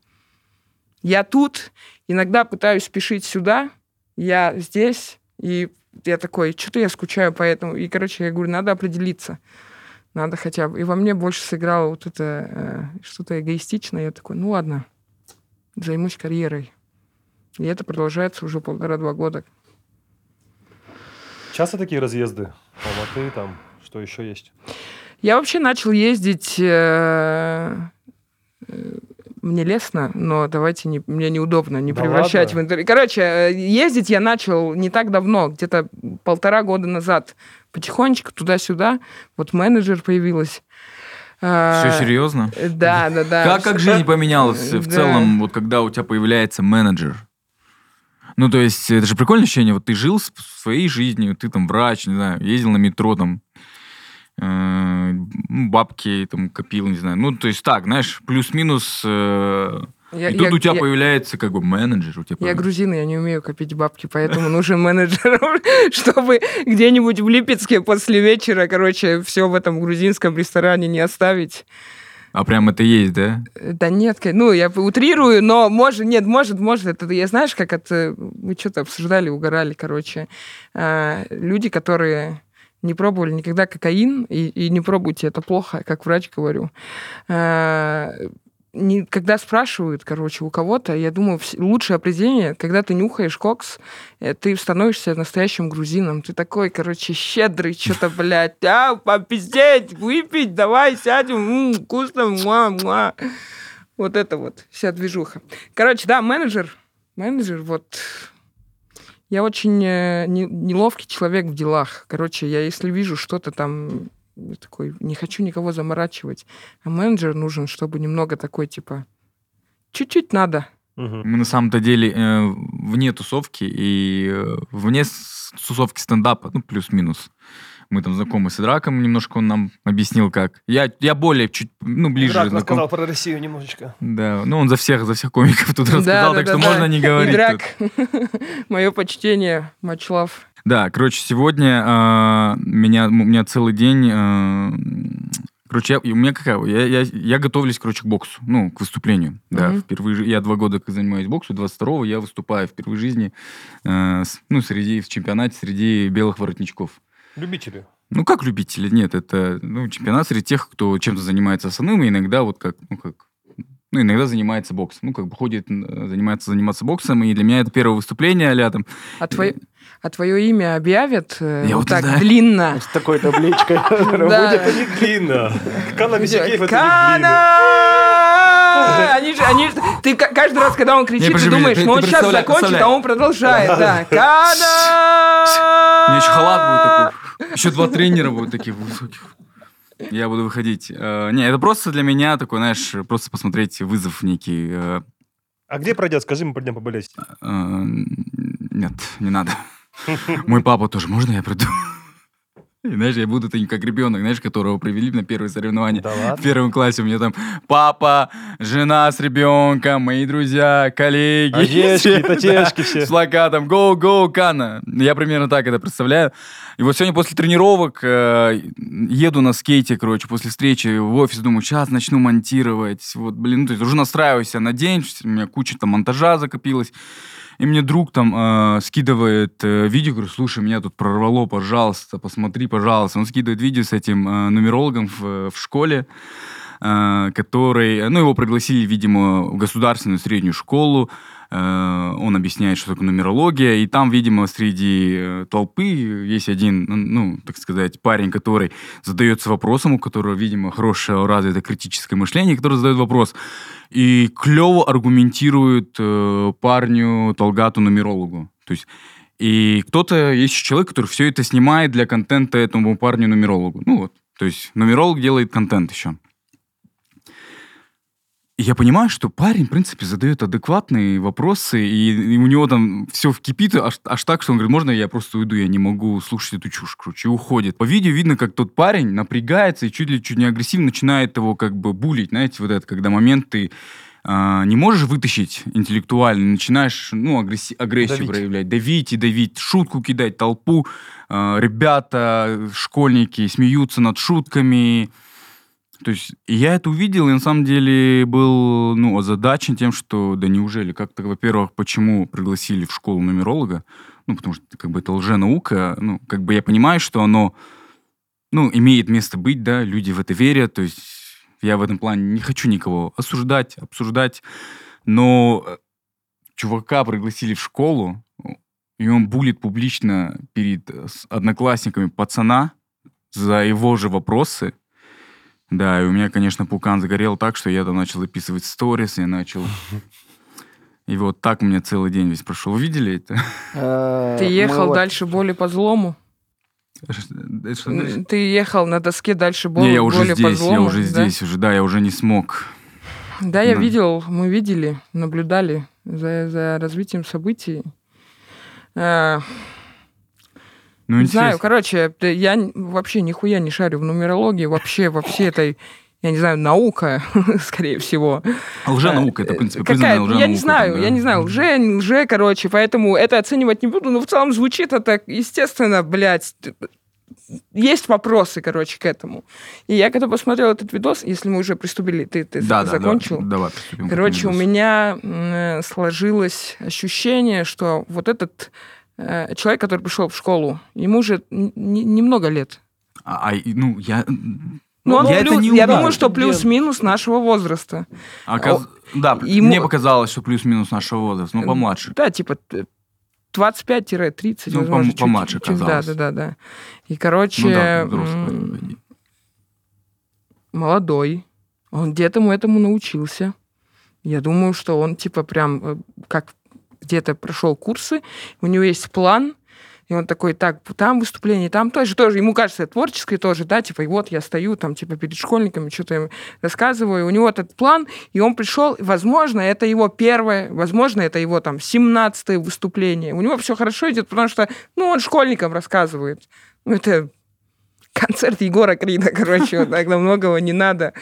Я тут, иногда пытаюсь спешить сюда, я здесь, и я такой, что-то я скучаю по этому. И, короче, я говорю, надо определиться. Надо хотя бы. И во мне больше сыграло вот это э, что-то эгоистичное. Я такой, ну ладно, займусь карьерой. И это продолжается уже полтора-два года. Часто такие разъезды? Алматы, там, что еще есть? Я вообще начал ездить... э, э, Мне лестно, но давайте не, мне неудобно не Да превращать ладно? в интервью. Короче, э, ездить я начал не так давно, где-то полтора года назад. Потихонечку туда-сюда. Вот менеджер появилась. А, Все серьезно? э, Да, да, да. Как, как жизнь поменялась в Да. целом, вот когда у тебя появляется менеджер? Ну, то есть, это же прикольное ощущение. Вот ты жил своей жизнью, ты там врач, не знаю, ездил на метро, там, э, бабки там копил, не знаю. Ну, то есть так, знаешь, плюс-минус. э, Я, и тут я- у тебя я- появляется как бы менеджер. У тебя я появляется. грузин, я не умею копить бабки, поэтому нужен менеджер, чтобы где-нибудь в Липецке после вечера, короче, все в этом грузинском ресторане не оставить. А прям это есть, да? Да нет, ну, я утрирую, но может, нет, может, может, это, я знаешь, как это, мы что-то обсуждали, угорали, короче, А, люди, которые не пробовали никогда кокаин, и, и не пробуйте, это плохо, как врач говорю. А, не- когда спрашивают, короче, у кого-то, я думаю, лучшее определение, когда ты нюхаешь кокс, э, ты становишься настоящим грузином. Ты такой, короче, щедрый, что-то, блядь, а, попиздеть, выпить, давай сядем, м, вкусно, муа, муа. Вот это вот, вся движуха. Короче, да, менеджер, менеджер, вот, я очень э, не- неловкий человек в делах. Короче, я если вижу что-то там, такой, не хочу никого заморачивать. А менеджер нужен, чтобы немного такой, типа, чуть-чуть надо. Мы на самом-то деле э, вне тусовки и э, вне тусовки стендапа, ну, плюс-минус. Мы там знакомы с Идраком, немножко он нам объяснил, как. Я, я более чуть, ну, ближе Драк знаком. рассказал про Россию немножечко. Да, ну он за всех, за всех комиков тут Да, рассказал, да, так да, что да. можно не говорить. Идрак, мое почтение, love. Да, короче, сегодня э, меня, у меня целый день... э, короче, я, у меня какая... Я, я, я готовлюсь, короче, к боксу, ну, к выступлению. Да, Мгм. впервые... Я два года как занимаюсь боксом, 22-го я выступаю впервые в жизни, э, с- ну, среди, в чемпионате среди белых воротничков. Любители. Ну, как любители? Нет, это ну, чемпионат среди тех, кто чем-то занимается основным, и иногда вот как, ну, как, ну, иногда занимается боксом. Ну, как бы ходит, занимается, заниматься боксом, и для меня это первое выступление, а там, А, твое, а твое имя объявят э, Я вот так длинно? С такой табличкой. Да. Это не длинно. Кана Бесикеев это не длинно. Кана! Они же, они же, ты ка- каждый раз, когда он кричит, ты думаешь, ну он сейчас закончит, а он продолжает, да. Кана! У меня еще халат будет такой. Еще два тренера будут таких высоких. Я буду выходить. Э, Не, это просто для меня такой, знаешь, просто посмотреть вызов некий. э, А где пройдет? Скажи, мы пойдем поболеть. э, Нет, не надо. Мой папа тоже, можно я приду? И, знаешь, я буду таким, как ребенок, знаешь, которого привели на первые соревнования. Да В первом классе у меня там папа, жена с ребенком, мои друзья, коллеги. Одежки, все, татешки все. С плакатом «Go, go, Кана». Я примерно так это представляю. И вот сегодня после тренировок э, еду на скейте, короче, после встречи в офис, думаю, сейчас начну монтировать. Вот, блин, ну, то есть уже настраиваюсь на день, у меня куча там монтажа закопилась. И мне друг там э, скидывает э, видео, говорю, слушай, меня тут прорвало, пожалуйста, посмотри, пожалуйста. Он скидывает видео с этим э, нумерологом в, в школе, э, который, ну, его пригласили, видимо, в государственную среднюю школу. Э, он объясняет, что такое нумерология, и там, видимо, среди э, толпы есть один, ну, ну, так сказать, парень, который задается вопросом, у которого, видимо, хорошее развитое критическое мышление, который задает вопрос, и клево аргументирует э, парню Толгату нумерологу. То есть и кто-то, есть человек, который все это снимает для контента этому парню-нумерологу. Ну вот, то есть нумеролог делает контент еще. И я понимаю, что парень, в принципе, задает адекватные вопросы, и, и у него там все вкипит аж, аж так, что он говорит, можно я просто уйду, я не могу слушать эту чушь, короче, и уходит. По видео видно, как тот парень напрягается и чуть ли чуть не агрессивно начинает его как бы булить, знаете, вот это, когда момент ты а, не можешь вытащить интеллектуально, начинаешь, ну, агресси- агрессию Давить. проявлять, давить и давить, шутку кидать толпу, а, ребята, школьники смеются над шутками, то есть я это увидел, и на самом деле был ну, озадачен тем, что да неужели, как-то, во-первых, почему пригласили в школу нумеролога, ну, потому что как бы это лженаука, ну, как бы я понимаю, что оно, ну, имеет место быть, да, люди в это верят, то есть я в этом плане не хочу никого осуждать, обсуждать, но э, чувака пригласили в школу, и он булит публично перед э, одноклассниками пацана за его же вопросы, да, и у меня, конечно, пукан загорел так, что я там начал записывать сторис, я начал... И вот так у меня целый день весь прошел. Видели это? Э, Ты мы ехал дальше боли по злому? Ты ехал на доске дальше боли, Не, я уже боли по здесь, злому? я уже да? здесь, уже, да, я уже не смог. Да, я Да. видел, мы видели, наблюдали за, за развитием событий. Э, Ну, не знаю, короче, да я вообще нихуя не шарю в нумерологии, вообще во всей этой, я не знаю, наука, скорее всего. Лженаука, это, в принципе, Какая- признанная я лженаука. не знаю, да. я не знаю, лже, не лже, короче, поэтому это оценивать не буду, но в целом звучит это, естественно, блядь, есть вопросы, короче, к этому. И я когда посмотрел этот видос, если мы уже приступили, ты, ты Да, да, закончил? Да, давай приступим. к Короче, у меня м, сложилось ощущение, что вот этот э, человек, который пришел в школу, ему же немного лет. А, а, ну, я... Ну, он я это плюс- не я думаю, что плюс-минус нашего возраста. Оказ- Да, ему- мне показалось, что плюс-минус нашего возраста, ну, помладше. Да, типа т- 25-30, Ну, возможно, помладше чуть- Да, казалось. да, да, да. И, короче, Ну да, взрослый. молодой, он где-то этому научился. Я думаю, что он, типа, прям э, как где-то прошел курсы, у него есть план, и он такой, так, там выступление, там тоже, тоже, ему кажется, творческое тоже, да, типа, и вот я стою там, типа, перед школьниками, что-то им рассказываю, у него этот план, и он пришел, возможно, это его первое, возможно, это его там 17 выступление. У него все хорошо идет, потому что, ну, он школьникам рассказывает. Ну, это концерт Егора Крида, короче, вот так многого не надо.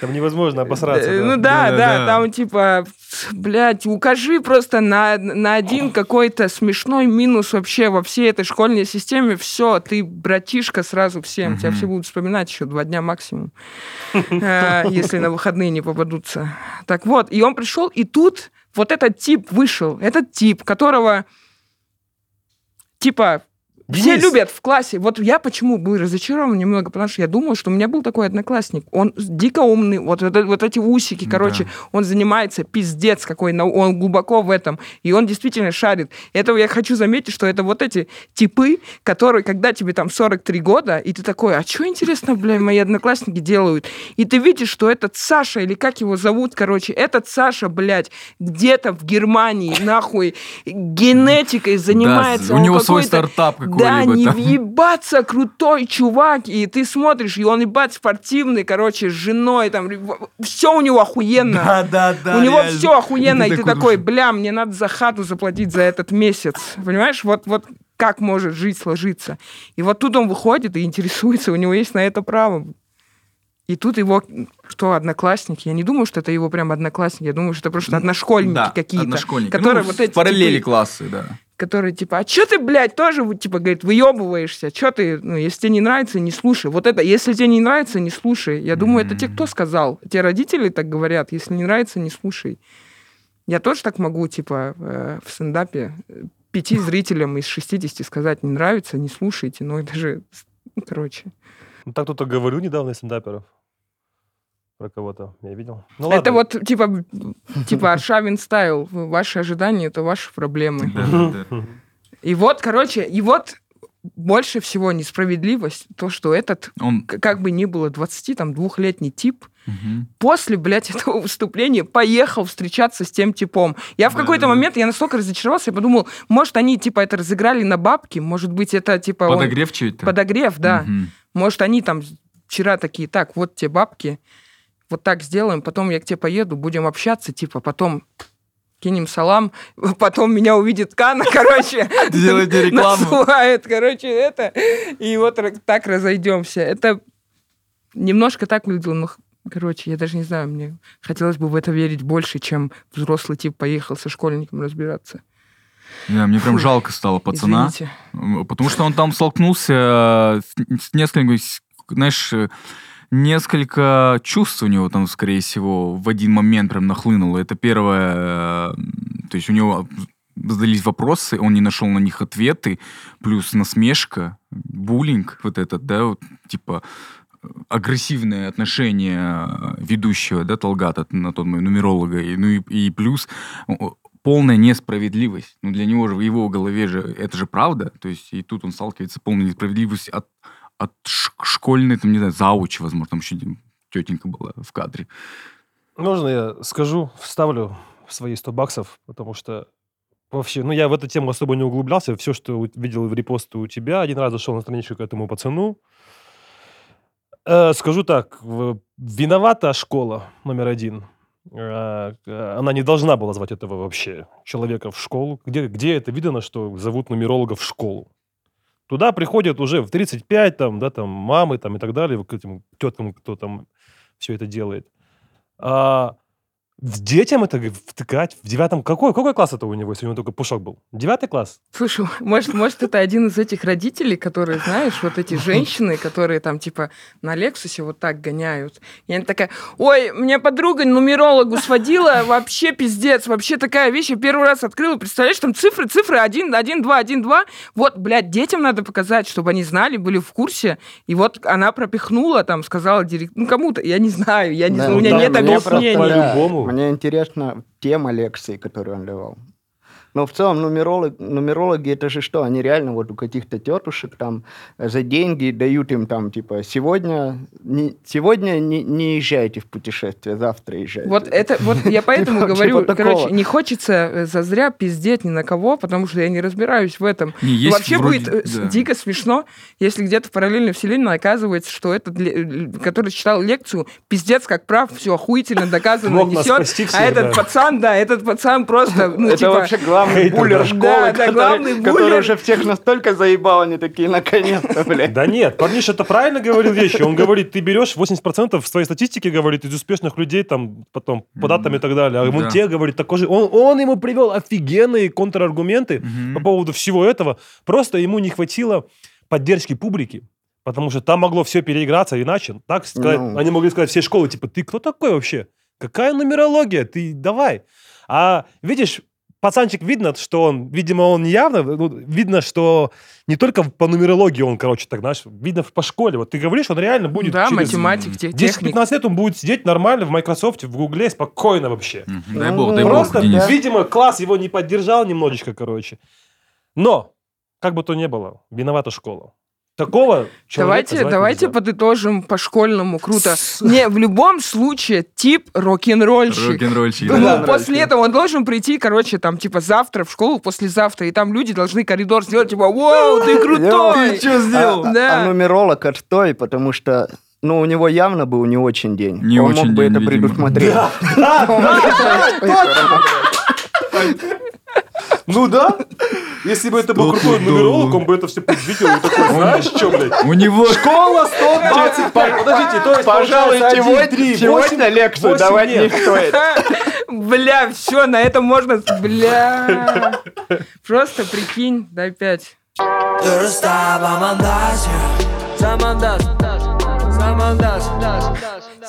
Там невозможно обосраться. Э, да. Ну да, Да, да, да. там типа, блядь, укажи просто на, на один какой-то смешной минус вообще во всей этой школьной системе. Все, ты братишка сразу всем. Тебя все будут вспоминать еще два дня максимум, э, если на выходные не попадутся. Так вот, и он пришел, и тут вот этот тип вышел. Этот тип, которого типа все Денис. любят в классе. Вот я почему был разочарован немного, потому что я думал, что у меня был такой одноклассник. Он дико умный, вот, это- вот эти усики, короче, Да. он занимается пиздец какой, он глубоко в этом, и он действительно шарит. Этого я хочу заметить, что это вот эти типы, которые, когда тебе там 43 года, и ты такой, а что интересно, бля, мои одноклассники делают? И ты видишь, что этот Саша, или как его зовут, короче, этот Саша, блядь, где-то в Германии, нахуй, генетикой занимается. Да, у него свой какой-то- стартап какой-либо да, не там. въебаться крутой чувак, и ты смотришь, и он ебать спортивный, короче, с женой, там, все у него охуенно. Да, да, да. у него реально. все охуенно, и ты такой, бля, мне надо за хату заплатить за этот месяц. Понимаешь, вот, вот как может жизнь сложиться. И вот тут он выходит и интересуется, у него есть на это право. И тут его, что, одноклассники, я не думаю, что это его прям одноклассники, я думаю, что это просто одношкольники да, какие-то, одношкольники. которые Ну, вот эти параллели типы- классы, да. Который типа, а что ты, блядь, тоже, типа, говорит, выебываешься, что ты, ну, если тебе не нравится, не слушай. Вот это, если тебе не нравится, не слушай. Я думаю, это те, кто сказал. Те родители так говорят, если не нравится, не слушай. Я тоже так могу, типа, э, в стендапе э, пяти зрителям из 60 сказать, не нравится, не слушайте. Ну, это же, короче. Ну, так кто-то говорил недавно из стендаперов. Про кого-то. Я видел. Ну, это ладно. вот, типа, типа, Аршавин стайл. Ваши ожидания — это ваши проблемы. Да, да, да. И вот, короче, и вот больше всего несправедливость, то, что этот, Он... как бы ни было, 22-летний тип, Мгм. после, блядь, этого выступления поехал встречаться с тем типом. Я в Да, какой-то да, момент, я настолько разочаровался, я подумал, может, они, типа, это разыграли на бабки, может быть, это, типа... он- Подогрев чей-то? Подогрев, да. Мгм. Может, они там вчера такие, так, вот те бабки, вот так сделаем, потом я к тебе поеду, будем общаться, типа, потом кинем салам, потом меня увидит Кана, короче, Делайте рекламу. насылает, короче, это, и вот так разойдемся. Это немножко так выглядело, но, короче, я даже не знаю, мне хотелось бы в это верить больше, чем взрослый тип поехал со школьником разбираться. Да, мне прям жалко стало пацана. Извините. Потому что он там столкнулся с, с несколькими, знаешь, э, несколько чувств у него там, скорее всего, в один момент прям нахлынуло. Это первое, э, то есть у него задались вопросы, он не нашел на них ответы, плюс насмешка, буллинг вот этот, да, вот, типа агрессивное отношение ведущего, да, Талгата, на тот момент, нумеролога, и, ну и, и плюс полная несправедливость. Ну, для него же, в его голове же, это же правда. То есть, и тут он сталкивается с полной несправедливостью от, от школьной, там, не знаю, заучи, возможно, там еще тетенька была в кадре. Можно я скажу, вставлю свои 100 баксов, потому что вообще, ну, я в эту тему особо не углублялся. Все, что видел в репосты у тебя, один раз зашел на страничку к этому пацану. Э, скажу так, в- виновата школа номер один. Э, Она не должна была звать этого вообще человека в школу. Где, где это видно, что зовут нумеролога в школу? Туда приходят уже в 35, там, да, там, мамы там, и так далее, к этим теткам, кто там все это делает. А детям это втыкать в девятом... Какой, какой класс это у него, если у него только пушок был? Девятый класс? Слушай, может, может, это один из этих родителей, которые, знаешь, вот эти женщины, которые там, типа, на Лексусе вот так гоняют. И она такая, ой, меня подруга нумерологу сводила, вообще пиздец, вообще такая вещь, я первый раз открыла, представляешь, там цифры, цифры, 1, 1, 2, 1, 2. Вот, блядь, детям надо показать, чтобы они знали, были в курсе. И вот она пропихнула, там, сказала директ... Ну, кому-то, я не знаю, я не Да, знаю, у меня да, нет объяснений. По-любому. Мне интересна тема лекции, которую он давал. Но в целом нумеролог, нумерологи это же что? Они реально вот у каких-то тетушек там за деньги дают им там типа сегодня не, сегодня не, не езжайте в путешествие, завтра езжайте. Вот это, вот я поэтому Типа- говорю, короче, не хочется э, зазря пиздеть ни на кого, потому что я не разбираюсь в этом. Не, есть Вообще будет э, дико смешно, если где-то в параллельной вселенной оказывается, что этот, который читал лекцию, пиздец как прав, все охуительно доказано несет, а этот пацан, да, этот пацан просто, ну, это типа... главный хейтер, буллер да. школы, Да, который, главный который буллер. уже всех настолько заебал, они такие, наконец-то, блядь. Да нет, парниша это правильно говорил вещи. Он говорит, ты берешь 80% в своей статистике, говорит, из успешных людей, там, потом, по датам и так далее. А ему Да. те, говорит, такой же. Он, он ему привел офигенные контраргументы по поводу всего этого. Просто ему не хватило поддержки публики. Потому что там могло все переиграться иначе. Так сказать, Ну. они могли сказать все школы, типа, ты кто такой вообще? Какая нумерология? Ты давай. А видишь, пацанчик видно, что он, видимо, он явно, ну, видно, что не только по нумерологии он, короче, так, знаешь, видно по школе. Вот ты говоришь, он реально будет да, через математик, те- техник. 10-15 лет он будет сидеть нормально в Microsoft, в Гугле, спокойно вообще. Мгм. Дай бог, дай бог, Просто, Денис. видимо, класс его не поддержал немножечко, короче. Но, как бы то ни было, виновата школа. Такого человека Давайте, звать давайте нельзя. подытожим по школьному. Круто. Не, в любом случае, тип рок-н-ролльщик. Рок-н-ролльщик. Ну, Да, да. нравится. после этого он должен прийти, короче, там, типа, завтра в школу, послезавтра, и там люди должны коридор сделать, типа, вау, ты крутой! что сделал? А, Да. а нумеролог отстой, потому что ну, у него явно был не очень день. Не Он очень мог бы день, это видимо. предусмотреть. Ну да. Если бы это был крутой нумеролог, он бы это все предвидел и такой, знаешь, что, блядь? У него... Школа 125. Подождите, то есть Пожалуй, сегодня, 1, 3, сегодня 8, лекцию 8 давать не стоит. Бля, все, на этом можно... Бля. Просто прикинь, дай пять. Samandas.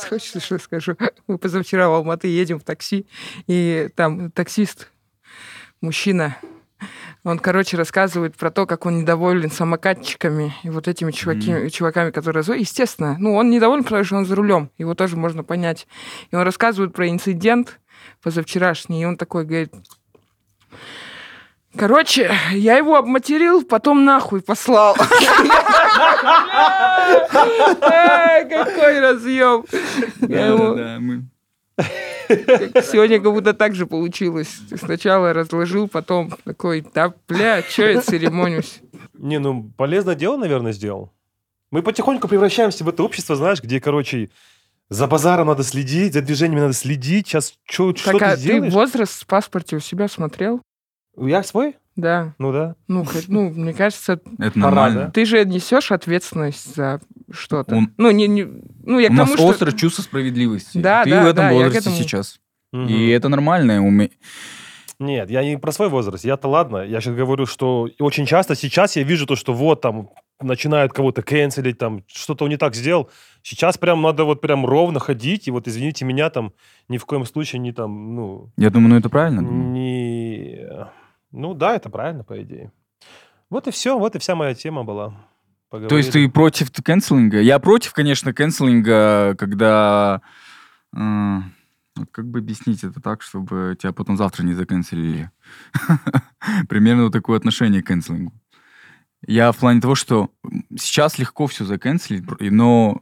Хочешь, что скажу? Мы позавчера в Алматы едем в такси, и там таксист, мужчина, он, короче, рассказывает про то, как он недоволен самокатчиками и вот этими чуваки, чуваками, которые... Естественно, ну, он недоволен, потому что он за рулем, его тоже можно понять. И он рассказывает про инцидент позавчерашний, и он такой говорит, Короче, я его обматерил, потом нахуй послал. Какой разъем. Его- Да-да-да, мы- Сегодня как будто так же получилось. Сначала разложил, потом такой, да, бля, что я церемонюсь? Не, ну, полезное дело, наверное, сделал. Мы потихоньку превращаемся в это общество, знаешь, где, короче, за базаром надо следить, за движениями надо следить. Сейчас что, что Так, а ты ты возраст в паспорте у себя смотрел? Я свой? Да. Ну да. Ну, ну, мне кажется, Это нормально. ты же несешь ответственность за что-то. Он- Ну, не, не, ну, я У к нас тому, что... острое чувство справедливости. Да, Ты да, в этом да, возрасте этому- сейчас. Мгм. И это нормально. уме- Нет, я не про свой возраст. Я-то ладно. Я сейчас говорю, что очень часто сейчас я вижу то, что вот там начинают кого-то канцелить, там что-то он не так сделал. Сейчас прям надо вот прям ровно ходить, и вот извините меня, там ни в коем случае не там, ну, Я думаю, ну это правильно. не... Ну да, это правильно, по идее. Вот и все, вот и вся моя тема была. То есть ты против кэнселинга? Я против, конечно, кэнселинга, когда... э, как бы объяснить это так, чтобы тебя потом завтра не заканцелили? Примерно вот такое отношение к кэнселингу. Я в плане того, что сейчас легко все заканцелить, но...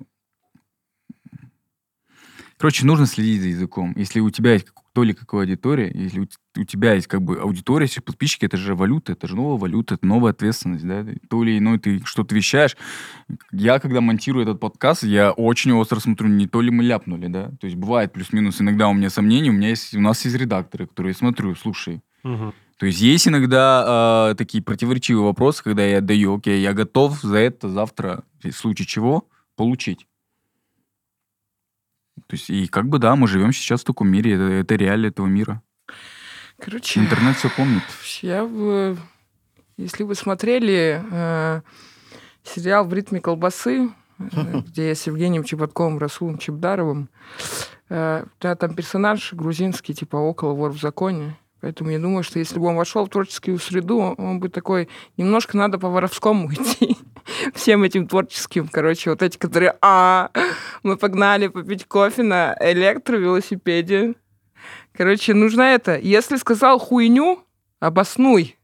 Короче, нужно следить за языком. Если у тебя есть как- то ли какая аудитория, если у, тебя есть как бы аудитория, если подписчики, это же валюта, это же новая валюта, это новая ответственность, да, то ли иное ты что-то вещаешь. Я, когда монтирую этот подкаст, я очень остро смотрю, не то ли мы ляпнули, да, то есть бывает плюс-минус, иногда у меня сомнения, у меня есть, у нас есть редакторы, которые я смотрю, слушай, то есть есть иногда э, такие противоречивые вопросы, когда я даю, окей, я готов за это завтра, в случае чего, получить. То есть, и как бы, да, мы живем сейчас в таком мире, это, это реалии этого мира. Короче, Интернет все помнит. я бы... Если вы смотрели э, сериал «В ритме колбасы», э, где я с Евгением Чеботковым, Расулом Чебдаровым, э, там персонаж грузинский, типа около вор в законе. Поэтому я думаю, что если бы он вошел в творческую среду, он, он бы такой, немножко надо по-воровскому идти. Всем этим творческим, короче, вот эти, которые, а, мы погнали попить кофе на электровелосипеде. Короче, нужно это. Если сказал хуйню, обоснуй.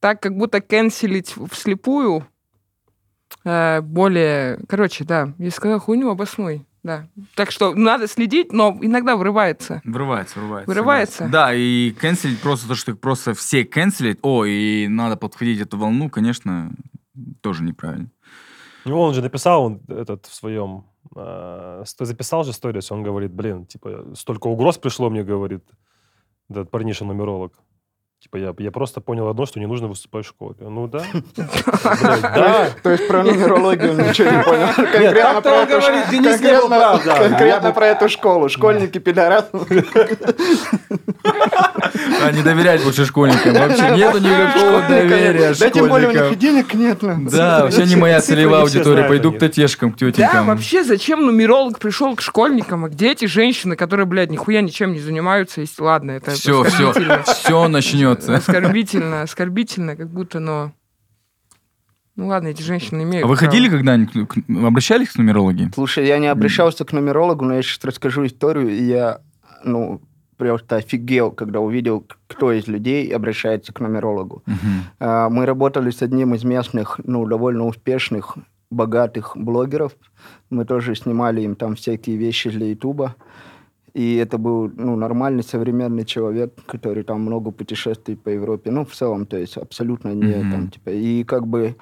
Так, как будто канцелить вслепую, э, более... Короче, да, если сказал хуйню, обоснуй. Да. Так что надо следить, но иногда вырывается. Вырывается, вырывается. Вырывается? согласен. Да, и канцелить просто то, что просто все канцелят, о, и надо подходить эту волну, конечно, тоже неправильно. Ну, он же написал, он этот в своем... э, записал же сторис, он говорит, блин, типа, столько угроз пришло мне, говорит, этот парниша нумеролог. Типа, я, я просто понял одно, что не нужно выступать в школе. Ну да. Да. То есть про нумерологию ничего не понял. Конкретно про эту ш- говорит, Денис не был конкретно- да. Про эту школу. Школьники пидорасы. А не доверять больше школьникам. Вообще нету никакого доверия Да тем более у них и денег нет. Да, вообще не моя целевая аудитория. Пойду к татешкам, к Да, тетенькам. вообще, зачем нумеролог пришел к школьникам? А где эти женщины, которые, блядь, нихуя ничем не занимаются? Если, ладно, это Все, все, все начнется. Оскорбительно, оскорбительно, как будто, но... Ну ладно, эти женщины имеют А вы право. ходили когда-нибудь, к- обращались к нумерологии? Слушай, я не обращался к нумерологу, но я сейчас расскажу историю, и я, ну, просто офигел, когда увидел, кто из людей обращается к нумерологу. А, Мы работали с одним из местных, ну, довольно успешных, богатых блогеров. Мы тоже снимали им там всякие вещи для Ютуба. И это был, ну, нормальный современный человек, который там много путешествует по Европе. Ну, в целом, то есть абсолютно не Мгм. там, типа... И как бы...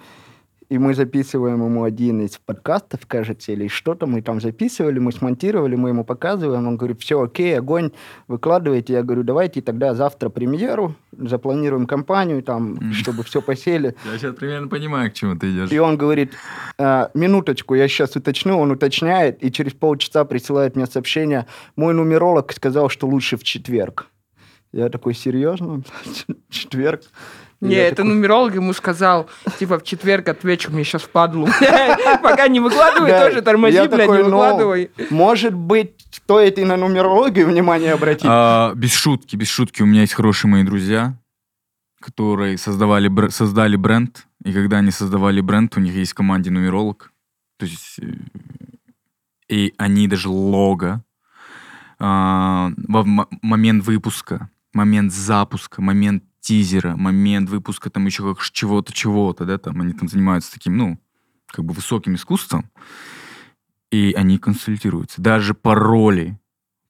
И мы записываем ему один из подкастов, кажется, или что-то мы там записывали, мы смонтировали, мы ему показываем, он говорит, все окей, огонь, выкладывайте. Я говорю, давайте тогда завтра премьеру, запланируем компанию, там, чтобы все посели. Я сейчас примерно понимаю, к чему ты идешь. И он говорит, «А, минуточку, я сейчас уточню, он уточняет, и через полчаса присылает мне сообщение, мой нумеролог сказал, что лучше в четверг. Я такой, серьезно? Четверг? Не, это такой, нумеролог ему сказал, типа, в четверг отвечу, мне сейчас впадлу. Пока не выкладывай, тоже тормози, блядь, не ну, выкладывай. Может быть, стоит и на нумерологию внимание обратить? А, без шутки, без шутки. У меня есть хорошие мои друзья, которые создавали, создали бренд. И когда они создавали бренд, у них есть в команде нумеролог. То есть... э, И они даже лого а, во м- момент выпуска, момент запуска, момент тизера, момент выпуска там еще как чего-то, чего-то, да, там они там занимаются таким, ну, как бы высоким искусством, и они консультируются. Даже пароли,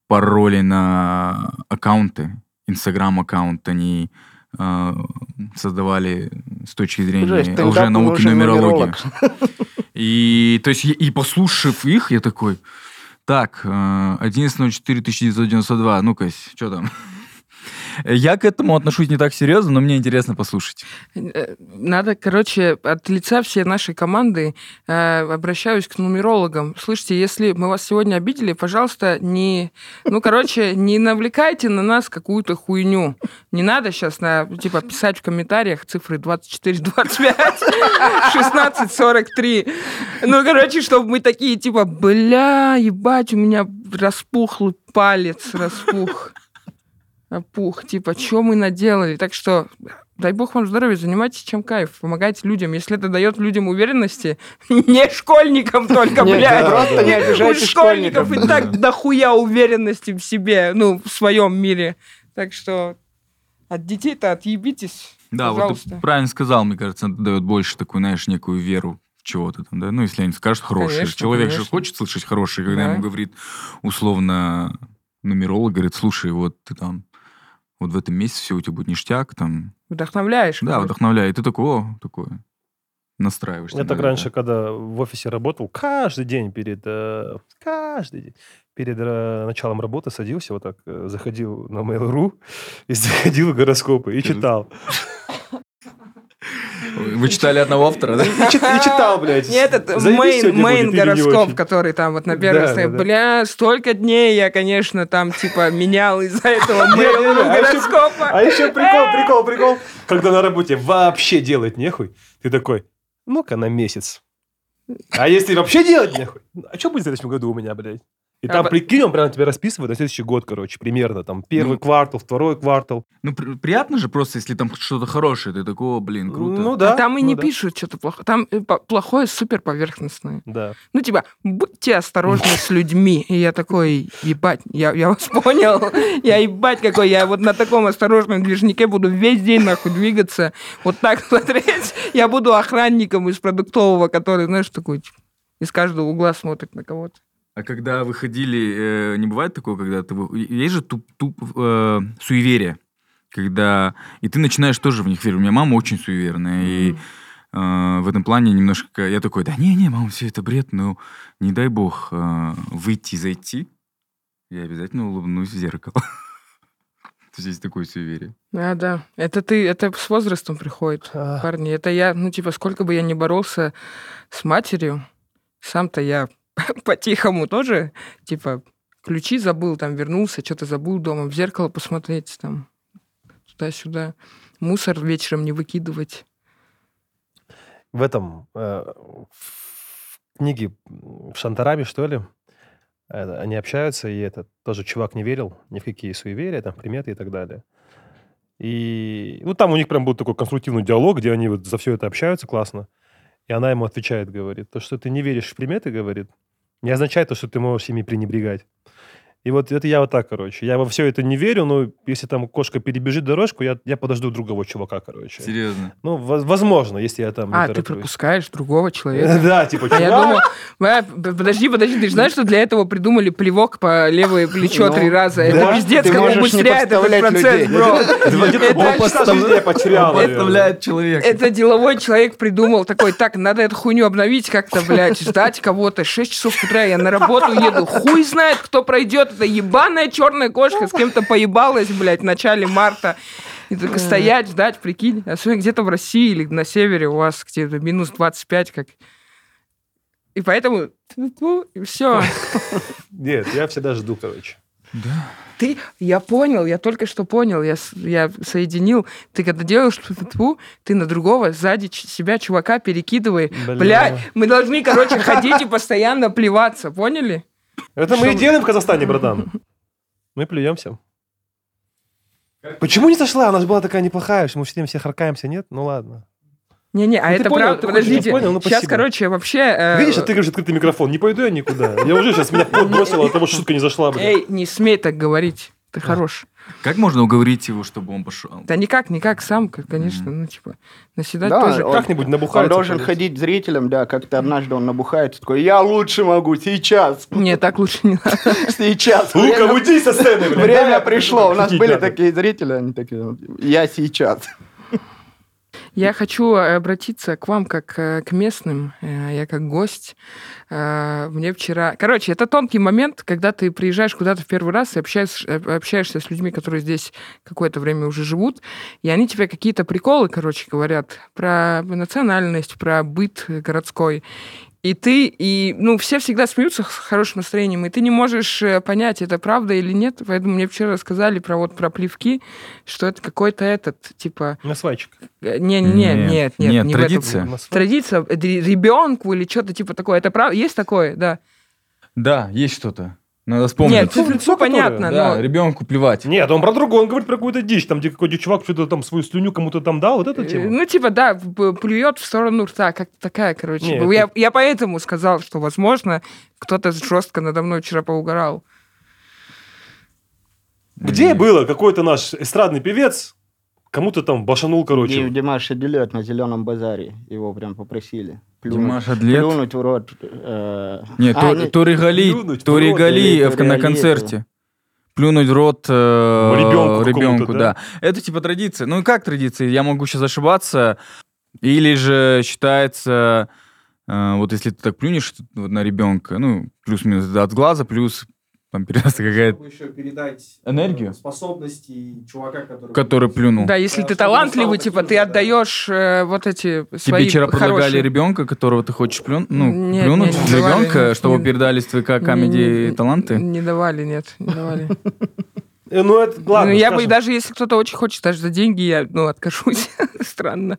пароли на аккаунты, Инстаграм-аккаунт, они э, создавали с точки зрения Жесть, лженауки, нумерологии. нумеролог. И, то есть, и, послушав их, я такой, так, э, 11.04.1992, ну-ка, что там? Я к этому отношусь не так серьезно, но мне интересно послушать. Э, Надо, короче, от лица всей нашей команды э, обращаюсь к нумерологам. Слышите, если мы вас сегодня обидели, пожалуйста, не... Ну, короче, не навлекайте на нас какую-то хуйню. Не надо сейчас, на, типа, писать в комментариях цифры 24, 25, 16, 43. Ну, короче, чтобы мы такие, типа, бля, ебать, у меня распухлый палец, распух. Опух, типа, что мы наделали? Так что, дай бог вам здоровья, занимайтесь чем кайф, помогайте людям. Если это дает людям уверенности, не школьникам только, блядь. просто не обижайте школьников и так дохуя уверенности в себе, ну, в своем мире. Так что от детей-то отъебитесь, Да, вот ты правильно сказал, мне кажется, это дает больше такую, знаешь, некую веру в чего-то там, да? Ну, если они скажут. Конечно, Человек же хочет слышать хорошее, когда Да. ему говорит, условно, нумеролог, говорит, слушай, вот ты там, вот в этом месяце все у тебя будет ништяк, там, Вдохновляешь. да, вдохновляет. И ты такой, о, такое, настраиваешься. Я так да, раньше, когда в офисе работал, каждый день перед... э, каждый день перед э, началом работы садился, вот так, э, заходил на Mail.ru и заходил в гороскопы и читал. Вы читали одного автора, да? И, чит- и читал, блядь. Нет, это заебись мейн, сегодня мейн будет или не гороскоп, очень? который там вот на первой Да. Бля, столько дней я, конечно, там, типа, менял из-за этого мейл а гороскопа. А еще прикол, прикол, прикол. Когда на работе вообще делать нехуй, ты такой, ну-ка на месяц. А если вообще делать нехуй? А что будет в следующем году у меня, блядь? И А там, по- прикинь, он прямо тебе расписывает на следующий год, короче, примерно, там, первый Ну. квартал, второй квартал. Ну, при- приятно же просто, если там что-то хорошее, ты такой, о, блин, круто. Ну да. А там и ну не да. пишут что-то плохое. Там э, плохое супер поверхностное. Да. Ну, типа, будьте осторожны с людьми. И я такой, ебать, я, я вас понял. Я ебать какой, я вот на таком осторожном движнике буду весь день нахуй двигаться. Вот так смотреть. Я буду охранником из продуктового, который, знаешь, такой типа, из каждого угла смотрит на кого-то. А когда выходили, э, не бывает такого, когда ты... вы- Есть же туп, туп, э, суеверие, когда... И ты начинаешь тоже в них верить. У меня мама очень суеверная, и э, в этом плане немножко... Я такой, да не-не, мама, все это бред, но не дай бог э, выйти зайти, я обязательно улыбнусь в зеркало. То есть есть такое суеверие. Да, да. Это ты, это с возрастом приходит, А, парни. Это я, ну, типа, сколько бы я ни боролся с матерью, сам-то я по-тихому тоже, типа, ключи забыл, там, вернулся, что-то забыл дома, в зеркало посмотреть, там, туда-сюда. Мусор вечером не выкидывать. В этом, э, в книге в Шантараме, что ли, это, они общаются, и этот тоже чувак не верил ни в какие суеверия, там, приметы и так далее. И, ну, там у них прям был такой конструктивный диалог, где они вот за все это общаются классно. И она ему отвечает, говорит, то, что ты не веришь в приметы, говорит, не означает то, что ты можешь ими пренебрегать. И вот это я вот так, короче. Я во все это не верю, но если там кошка перебежит дорожку, я, я подожду другого чувака, короче. Серьезно. Ну, воз- возможно, если я там А, ты пропускаешь другого человека. Да, типа, А я думал, «А, подожди, подожди, ты же знаешь, что для этого придумали плевок по левое плечо Ну, три раза? да, Это пиздец, как убыстряет этот процесс, людей. бро. Два- где-то Это полчаса подстав- жизни я потерял. наверное. человека. Это деловой человек придумал такой, так, надо эту хуйню обновить как-то, блядь, ждать кого-то. 6 часов утра я на работу еду. Хуй знает, кто пройдет. Это ебаная черная кошка с кем-то поебалась, блядь, в начале марта. И только стоять, ждать, прикинь. Особенно где-то в России или на севере у вас где-то минус 25, как... И поэтому... И все. Нет, я всегда жду, короче. Ты, я понял, я только что понял, я, я соединил. Ты когда делаешь тьфу-тьфу, ты на другого сзади себя чувака перекидывай. Бля. Бля, мы должны, короче, ходить и постоянно плеваться, поняли? Это мы и делаем в Казахстане, братан. Мы плюемся. Почему не сошла? Она же была такая неплохая, что мы все время все харкаемся, нет? Ну ладно. Не-не, а Ну, это понял, правда, подождите. понял, ну, Сейчас, короче, вообще... э, Видишь, а ты говоришь открытый микрофон. Не пойду я никуда. Я уже сейчас меня пот бросила от того, что шутка не зашла, блядь. Эй, не смей так говорить. Ты хорош. Как можно уговорить его, чтобы он пошел? Да никак, никак сам, конечно, ну, типа, наседать Да, тоже. он- Как-нибудь Он набухается. должен пойдет. ходить зрителям, да, как-то однажды он набухается, такой, я лучше могу, сейчас, Не, так лучше не надо. сейчас. Лука, уйди со сцены. Время пришло. У нас были такие зрители, они такие, я сейчас. Я хочу обратиться к вам как э, к местным, э, я как гость. Э, Мне вчера... Короче, это тонкий момент, когда ты приезжаешь куда-то в первый раз и общаешься, э, общаешься с людьми, которые здесь какое-то время уже живут, и они тебе какие-то приколы, короче, говорят про национальность, про быт городской. И ты, и, ну, все всегда смеются с хорошим настроением, и ты не можешь э, понять, это правда или нет. Поэтому мне вчера рассказали про вот про плевки, что это какой-то этот, типа, На свайчик. Э, Не-не-не, Нет. нет, нет, Нет, не в этом. традиция. На свайчик. Традиция э, ребенку или что-то типа такое. Это правда? Есть такое, да? Да, есть что-то. Надо вспомнить. Нет, Ну, все, лицо понятно, да, но... ребенку плевать. Нет, он про другое, он говорит про какую-то дичь, там, где какой-то чувак что-то там свою слюню кому-то там дал, вот эта э, тема. Ну, типа, да, плюет в сторону рта, как такая, короче. Не, я, я поэтому сказал, что, возможно, кто-то жестко надо мной вчера поугарал. Где было какой-то наш эстрадный певец, кому-то там башанул, короче. Ди- Димаш Аделет на зеленом базаре. Его прям попросили. Плюнуть, Димаш Адлет? плюнуть в рот. э, Нет, а, то- не- Тори Гали, Тори рот Гали или в- Тори на концерте. Плюнуть в рот э, Ребенку ребенку, какому-то, да. Это типа традиция. Ну и как традиция? Я могу сейчас ошибаться. Или же считается, э, вот если ты так плюнешь вот на ребенка, ну, плюс-минус от глаза, плюс там передастся какая-то... Еще передать Энергию? э, способности чувака, который... Который плюнул. Да, если Да, ты талантливый, типа, ты да. отдаешь э, вот эти Тебе свои вчера предлагали хорошие... ребенка, которого ты хочешь плюнуть, ну, Нет, плюнуть нет, не давали, ребенка, нет, чтобы не- передали твои как Не- камеди не- таланты? Не давали, нет, не давали. Э, Ну, это ладно. Ну, я бы даже если кто-то очень хочет, даже за деньги, я, ну, откажусь. Странно.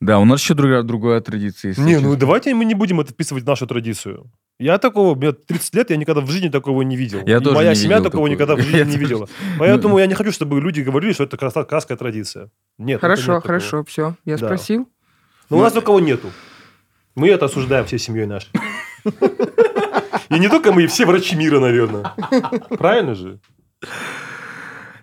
Да, у нас еще другая, другая традиция. Не, ну давайте мы не будем это вписывать в нашу традицию. Я такого, мне 30 лет, я никогда в жизни такого не видел. Я И тоже моя не семья видел такого такого. никогда в Я жизни не тоже. видела. Поэтому я не хочу, чтобы люди говорили, что это краская традиция. Нет. Хорошо, нет такого. хорошо, все. Я Да. спросил. Но у нас такого нету. Мы это осуждаем всей семьей нашей. И не только мы, и все врачи мира, наверное. Правильно же?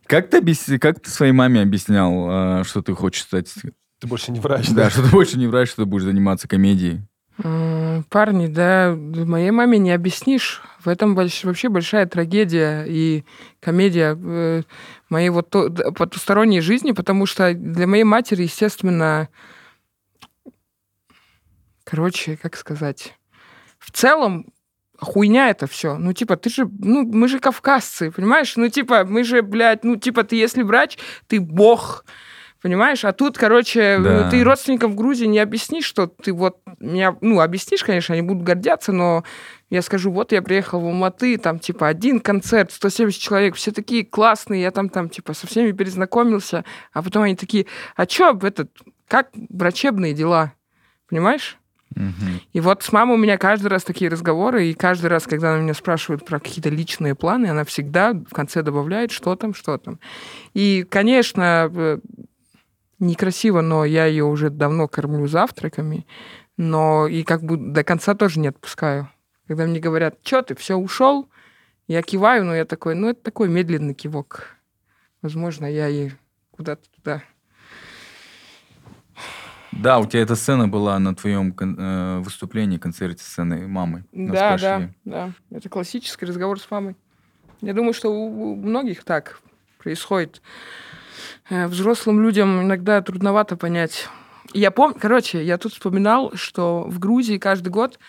Как ты, объяс- как ты своей маме объяснял, э, что ты хочешь стать... Ты больше не врач. Да, что ты больше не врач, что ты будешь заниматься комедией? Парни, да, моей маме не объяснишь. В этом больш- вообще большая трагедия и комедия э, моей вот то- потусторонней жизни, потому что для моей матери, естественно, короче, как сказать, в целом хуйня это все. Ну, типа, ты же, ну, мы же кавказцы, понимаешь? Ну, типа, мы же, блядь, ну, типа, ты если врач, ты бог, понимаешь? А тут, короче, Да. ну, ты родственникам в Грузии не объяснишь, что ты вот меня, ну, объяснишь, конечно, они будут гордятся, но я скажу, вот я приехал в Алматы, там, типа, один концерт, 170 человек, все такие классные, я там, там, типа, со всеми перезнакомился, а потом они такие, а чё, этот, как врачебные дела, понимаешь? И вот с мамой у меня каждый раз такие разговоры, и каждый раз, когда она меня спрашивает про какие-то личные планы, она всегда в конце добавляет, что там, что там. И, конечно, э, некрасиво, но я ее уже давно кормлю завтраками, но и как бы до конца тоже не отпускаю. Когда мне говорят, что ты, все ушел, я киваю, но я такой, ну, это такой медленный кивок. Возможно, я ей куда-то туда. Да, у тебя эта сцена была на твоем кон- э, выступлении, концерте сцены мамы. Да, да, да. Это классический разговор с мамой. Я думаю, что у многих так происходит. Э, Взрослым людям иногда трудновато понять. Я помню, короче, я тут вспоминал, что в Грузии каждый год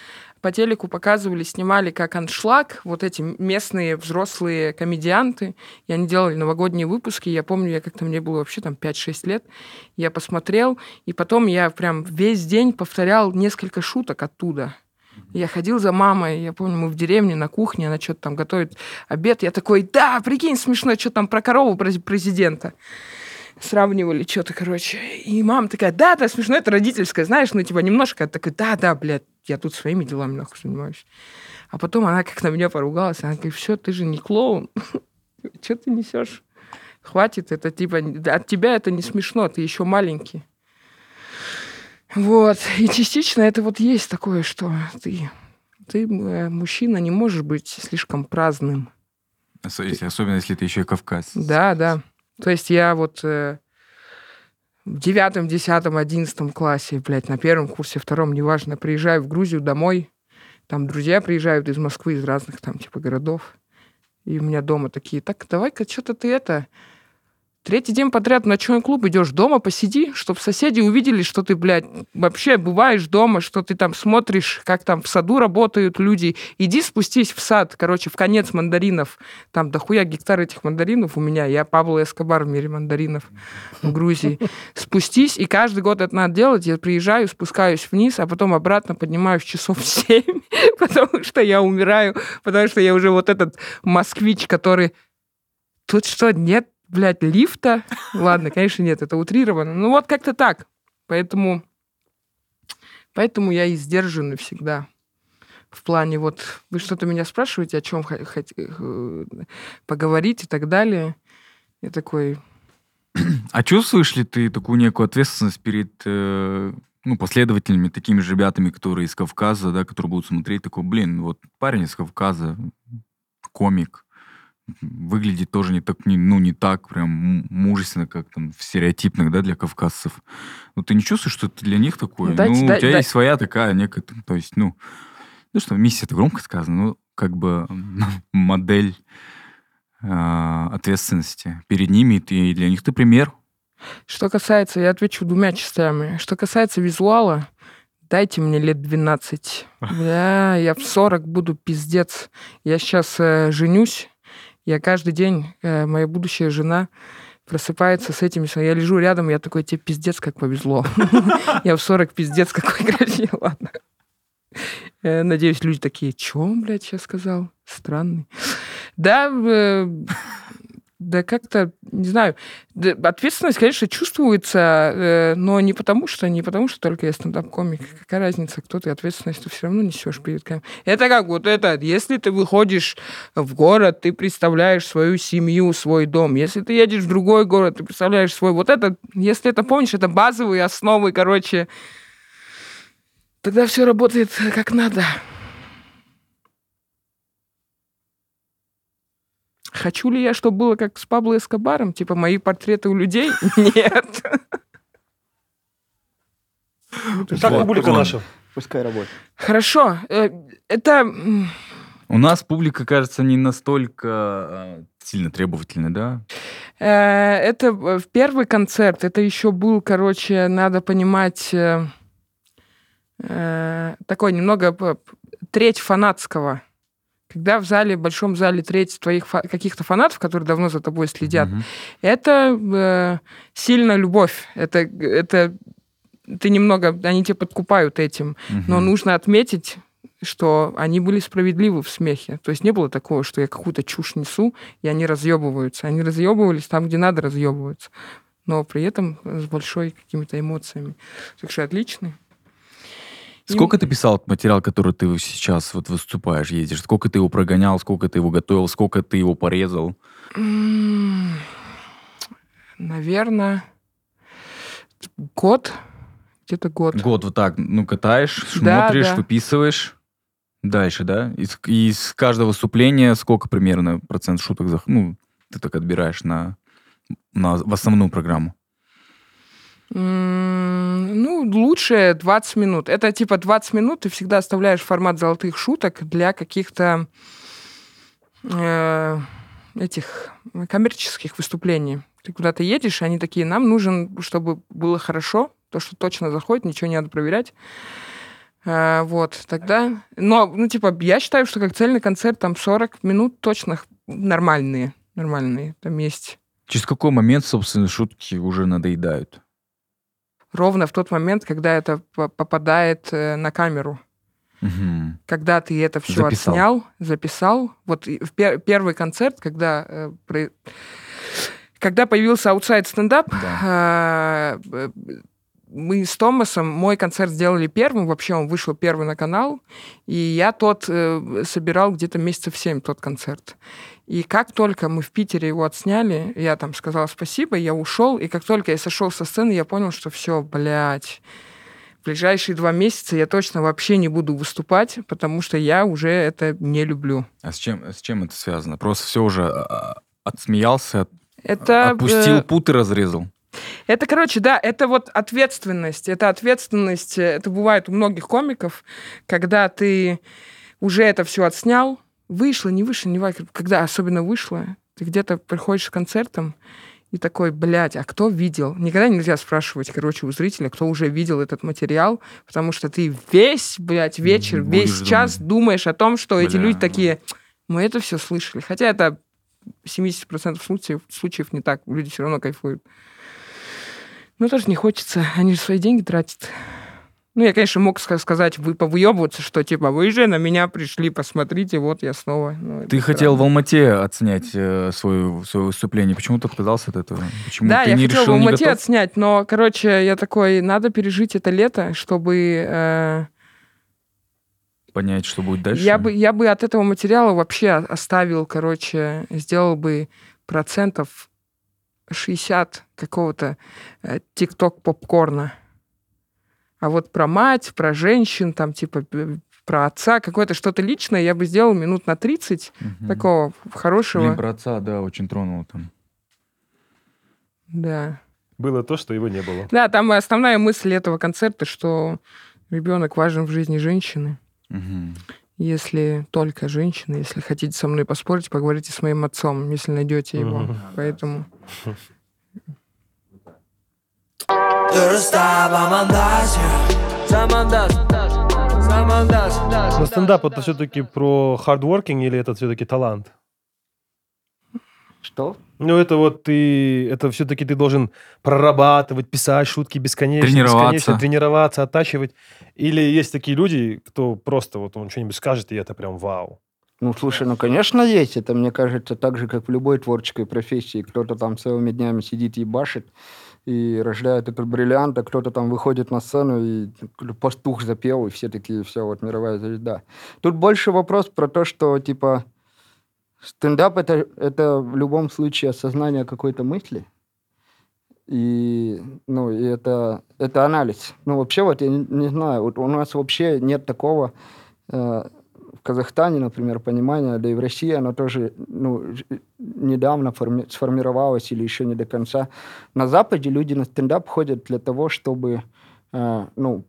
по телеку показывали, снимали как аншлаг, вот эти местные взрослые комедианты, и они делали новогодние выпуски. Я помню, я как-то мне было вообще там 5-6 лет, я посмотрел, и потом я прям весь день повторял несколько шуток оттуда. Я ходил за мамой, я помню, мы в деревне на кухне, она что-то там готовит обед. Я такой, да, прикинь, смешно, что там про корову през- президента. Сравнивали что-то, короче. И мама такая, да, да, смешно, это родительское, знаешь, ну, типа, немножко. Такой, да, да, блядь, я тут своими делами, нахуй, занимаюсь. А потом она как на меня поругалась, она говорит, все, ты же не клоун. Что ты несешь? Хватит, это типа, от тебя это не смешно, ты еще маленький. Вот. И частично это вот есть такое, что ты, ты э, мужчина, не можешь быть слишком праздным. Ос- если- Особенно, если ты еще и Кавказ. Да, да. То есть я вот э, в девятом, десятом, одиннадцатом классе, блядь, на первом курсе, втором, неважно, приезжаю в Грузию домой, там друзья приезжают из Москвы, из разных там типа городов, и у меня дома такие, так, давай-ка что-то ты это... Третий день подряд в ночной клуб идешь дома, посиди, чтобы соседи увидели, что ты, блядь, вообще бываешь дома, что ты там смотришь, как там в саду работают люди. Иди спустись в сад, короче, в конец мандаринов. Там дохуя гектар этих мандаринов у меня. Я Пабло Эскобар в мире мандаринов в Грузии. Спустись, и каждый год это надо делать. Я приезжаю, спускаюсь вниз, а потом обратно поднимаюсь часов в 7, потому что я умираю, потому что я уже вот этот москвич, который... Тут что, нет, блядь, лифта? Ладно, конечно, нет, это утрировано. Ну вот как-то так. Поэтому... Поэтому я и сдержанный всегда. В плане вот... Вы что-то меня спрашиваете, о чем поговорить и так далее. Я такой... А чувствуешь ли ты такую некую ответственность перед э, ну, последователями, такими же ребятами, которые из Кавказа, да, которые будут смотреть, такой, блин, вот парень из Кавказа, комик, выглядит тоже не так, не, ну, не так прям мужественно, как там в стереотипных, да, для кавказцев. Ну, ты не чувствуешь, что ты для них такой? Ну, дайте- ну, у тебя дай- есть своя такая некая, то есть, ну, ну что, миссия это громко сказано, ну, как бы модель а, ответственности перед ними, и ты, и для них ты пример. Что касается, я отвечу двумя частями. Что касается визуала, дайте мне лет 12. Да, я в 40 буду пиздец. Я сейчас э, женюсь. Я каждый день, э, моя будущая жена просыпается с этими... Я лежу рядом, я такой, тебе пиздец, как повезло. Я в 40 пиздец, какой красивый. Ладно. Э, Надеюсь, люди такие, он, блядь, сейчас сказал? Странный. Да, э, да как-то, не знаю, ответственность, конечно, чувствуется, э, но не потому что, не потому что только я стендап-комик. Какая разница, кто ты, ответственность ты все равно несешь перед камерой. Это как вот это, если ты выходишь в город, ты представляешь свою семью, свой дом. Если ты едешь в другой город, ты представляешь свой... Вот это, если это помнишь, это базовые основы, короче, тогда все работает как надо. Хочу ли я, чтобы было как с Пабло Эскобаром? Типа мои портреты у людей? Нет. Так, публика наша. Пускай работает. Хорошо. Э, Это... У нас публика, кажется, не настолько а, сильно требовательная, да? э, Это э, в первый концерт. Это еще был, короче, надо понимать, э, э, такой немного треть фанатского. Когда в зале, в большом зале треть твоих фа- каких-то фанатов, которые давно за тобой следят, Мгм. это э, сильная любовь. Это, это ты немного, они тебя подкупают этим. Но Мгм. нужно отметить, что они были справедливы в смехе. То есть не было такого, что я какую-то чушь несу, и они разъебываются. Они разъебывались там, где надо разъебываться. Но при этом с большой какими-то эмоциями. Так что отличный. Сколько ты писал материал, который ты сейчас вот выступаешь, ездишь? Сколько ты его прогонял, сколько ты его готовил, сколько ты его порезал? Наверное, год. Где-то год. Год вот так, ну, катаешь, Да, смотришь, да. выписываешь. Дальше, да? Из, из каждого выступления сколько примерно процент шуток, ну, ты так отбираешь на, на в основную программу? Ну, лучше 20 минут. Это типа 20 минут, ты всегда оставляешь формат золотых шуток для каких-то э, этих коммерческих выступлений. Ты куда-то едешь, и они такие, нам нужен, чтобы было хорошо, то, что точно заходит, ничего не надо проверять. Э, вот, тогда... Но, ну, типа, я считаю, что как цельный концерт, там 40 минут точно нормальные. Нормальные. Там есть Через какой момент, собственно, шутки уже надоедают? Ровно в тот момент, когда это по- попадает э, на камеру. Мгм. когда ты это все Записал. отснял, записал. Вот в пер- первый концерт, когда, э, про- когда появился Outside стендап, Да. э, мы с Томасом мой концерт сделали первым, вообще он вышел первый на канал, и я тот э, собирал где-то месяцев семь тот концерт. И как только мы в Питере его отсняли, я там сказал спасибо, я ушел, и как только я сошел со сцены, я понял, что все, блядь, ближайшие два месяца я точно вообще не буду выступать, потому что я уже это не люблю. А с чем, с чем это связано? Просто все уже а, отсмеялся, Это, отпустил э, пут и разрезал. Это, короче, да, это вот ответственность. Это ответственность, э, это бывает у многих комиков, когда ты уже это все отснял, вышло, не вышло, не важно, когда особенно вышло, ты где-то приходишь с концертом и такой, блядь, а кто видел? Никогда нельзя спрашивать, короче, у зрителя, кто уже видел этот материал, потому что ты весь, блядь, вечер, Будешь весь час думаешь о том, что эти Бля. люди такие, мы это все слышали. Хотя это 70% случаев, случаев не так, люди все равно кайфуют. Ну, тоже не хочется, они же свои деньги тратят. Ну, я, конечно, мог ска- сказать, вы повыебываться, что типа, вы же на меня пришли, посмотрите, вот я снова. Ну, Ты хотел в. Алмате отснять э, свое, свое выступление. Почему ты отказался от этого? Почему Да, ты я не хотел в решил, не Алмате готов? отснять, но, короче, я такой, надо пережить это лето, чтобы... э, понять, что будет дальше? я, бы, я бы от этого материала вообще оставил, короче, сделал бы процентов 60 какого-то э, тикток-попкорна. А вот про мать, про женщин, там, типа, про отца, какое-то что-то личное я бы сделал минут на 30 Мгм. такого хорошего. Блин, про отца, да, очень тронул там. Да. Было то, что его не было. Да, там основная мысль этого концерта, что ребенок важен в жизни женщины. Мгм. Если только женщины, если хотите со мной поспорить, поговорите с моим отцом, если найдете его. Поэтому Дурста, бамандас, Самандас, Самандас, Но стендап это все-таки про хардворкинг или это все-таки талант? Что? Ну, это вот ты, это все-таки ты должен прорабатывать, писать шутки бесконечно, Тренироваться. бесконечно, тренироваться, оттачивать. Или есть такие люди, кто просто вот он что-нибудь скажет, и это прям вау. Ну, слушай, ну, конечно, есть. Это, мне кажется, так же, как в любой творческой профессии. Кто-то там целыми днями сидит и башит, и рождает этот бриллиант, а кто-то там выходит на сцену и пастух запел, и все такие, все, вот мировая звезда. Тут больше вопрос про то, что, типа, стендап это, это в любом случае осознание какой-то мысли. И, ну, и это, это анализ. Ну, вообще, вот я не, не знаю, вот у нас вообще нет такого э, Казахстане, например, понимания, да и в России оно тоже ну, недавно форми- сформировалось или еще не до конца. На Западе люди на стендап ходят для того, чтобы э, ну,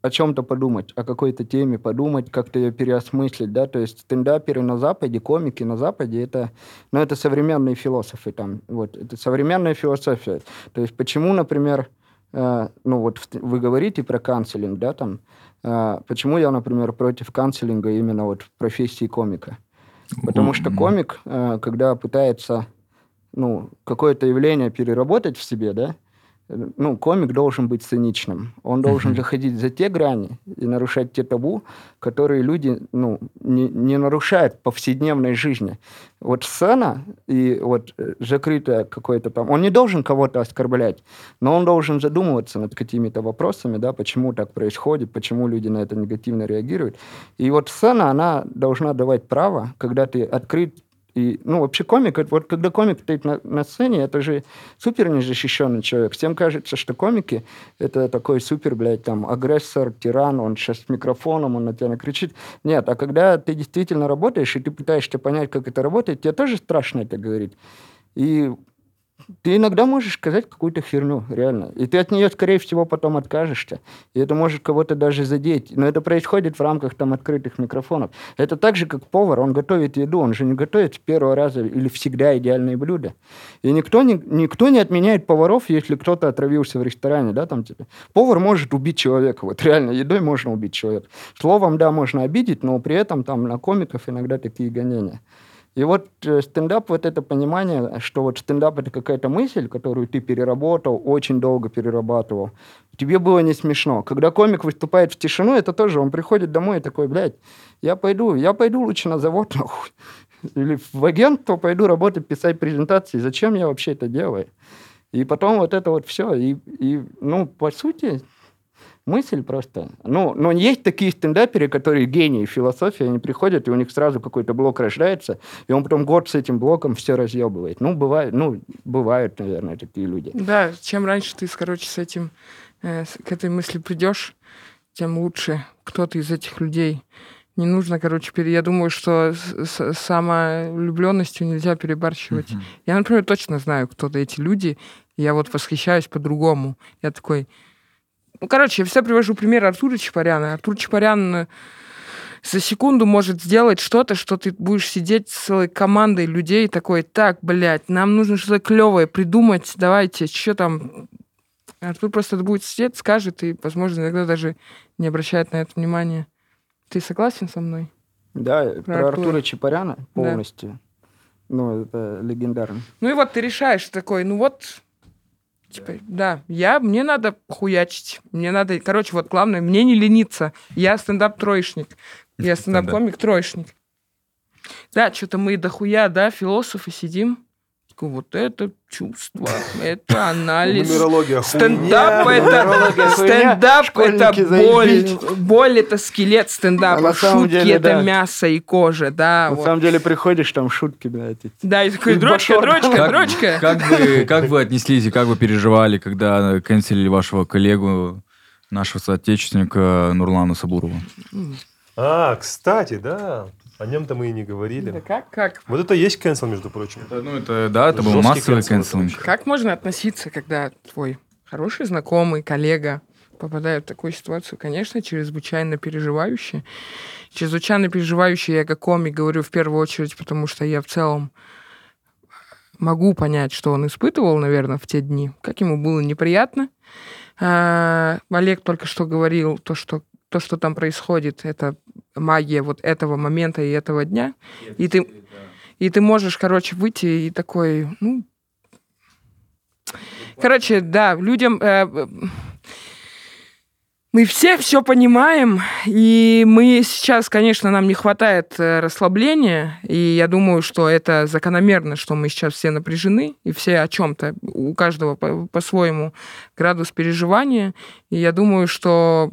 о чем-то подумать, о какой-то теме подумать, как-то ее переосмыслить, да, то есть стендаперы на Западе, комики на Западе, это, ну, это современные философы там, вот, это современная философия. То есть почему, например, э, ну, вот вы говорите про канцелинг, да, там, э, почему я, например, против канцелинга именно вот в профессии комика? Потому что комик, э, когда пытается, ну, какое-то явление переработать в себе, да, ну, комик должен быть циничным. Он должен Мгм. заходить за те грани и нарушать те табу, которые люди, ну, не, не нарушают в повседневной жизни. Вот сцена и вот э, закрытое какое-то там... Он не должен кого-то оскорблять, но он должен задумываться над какими-то вопросами, да, почему так происходит, почему люди на это негативно реагируют. И вот сцена, она должна давать право, когда ты открыт и, ну, вообще комик, вот когда комик стоит на, на сцене, это же супер незащищенный человек. Всем кажется, что комики — это такой супер, блядь, там, агрессор, тиран, он сейчас с микрофоном, он на тебя накричит. Нет, а когда ты действительно работаешь, и ты пытаешься понять, как это работает, тебе тоже страшно это говорить. И ты иногда можешь сказать какую-то херню, реально. И ты от нее, скорее всего, потом откажешься. И это может кого-то даже задеть. Но это происходит в рамках там открытых микрофонов. Это так же, как повар. Он готовит еду. Он же не готовит с первого раза или всегда идеальные блюда. И никто не, никто не отменяет поваров, если кто-то отравился в ресторане. Да, там, типа. Повар может убить человека. Вот реально, едой можно убить человека. Словом, да, можно обидеть, но при этом там на комиков иногда такие гонения. И вот э, стендап, вот это понимание, что вот стендап это какая-то мысль, которую ты переработал, очень долго перерабатывал. Тебе было не смешно. Когда комик выступает в тишину, это тоже, он приходит домой и такой, блядь, я пойду, я пойду лучше на завод, нахуй. Или в агентство пойду работать, писать презентации. Зачем я вообще это делаю? И потом вот это вот все. И, и ну, по сути, мысль просто. Ну, но есть такие стендаперы, которые гении философии, они приходят, и у них сразу какой-то блок рождается, и он потом год с этим блоком все разъебывает. Ну, бывает, ну, бывают, наверное, такие люди. Да, чем раньше ты, короче, с этим э, к этой мысли придешь, тем лучше кто-то из этих людей. Не нужно, короче, пере... я думаю, что с, с нельзя перебарщивать. Мгм. Я, например, точно знаю, кто-то эти люди. Я вот восхищаюсь по-другому. Я такой... Ну, короче, я всегда привожу пример Артура Чапаряна. Артур Чапарян э, за секунду может сделать что-то, что ты будешь сидеть с целой командой людей такой, так, блядь, нам нужно что-то клевое придумать, давайте, что там... Артур просто будет сидеть, скажет, и, возможно, иногда даже не обращает на это внимания. Ты согласен со мной? Да, про, Артура. Артура Чапаряна полностью. Ну, это легендарно. Ну и вот ты решаешь такой, ну вот, типа, да, я, мне надо хуячить, мне надо, короче, вот главное, мне не лениться, я стендап-троечник, я стендап-комик-троечник. Да, что-то мы дохуя, да, философы сидим, такой, вот это чувство, это анализ. Нумерология Стендап это стендап это боль, боль это скелет А стендапа, самом шутки деле, это да. мясо и кожа, да. На вот. самом деле приходишь, там шутки, блядь. эти. Да, и такой дрочка, дрочка, Как, дрочка. как вы, как вы отнеслись и как вы переживали, когда канцелили вашего коллегу, нашего соотечественника Нурлана Сабурова? А, кстати, да. О нем-то мы и не говорили. Да как, как? Вот это и есть cancel, между прочим. Это, ну, это, да, это был массовый это Как можно относиться, когда твой хороший знакомый, коллега попадает в такую ситуацию? Конечно, чрезвычайно переживающий. Чрезвычайно переживающий я как комик говорю в первую очередь, потому что я в целом могу понять, что он испытывал, наверное, в те дни, как ему было неприятно. А, Олег только что говорил, то, что то, что там происходит, это магия вот этого момента и этого дня. И ты, и ты можешь, короче, выйти и такой, ну... Короче, да, людям... э, мы все все понимаем, и мы сейчас, конечно, нам не хватает э, расслабления, и я думаю, что это закономерно, что мы сейчас все напряжены, и все о чем-то, у каждого по- по-своему градус переживания, и я думаю, что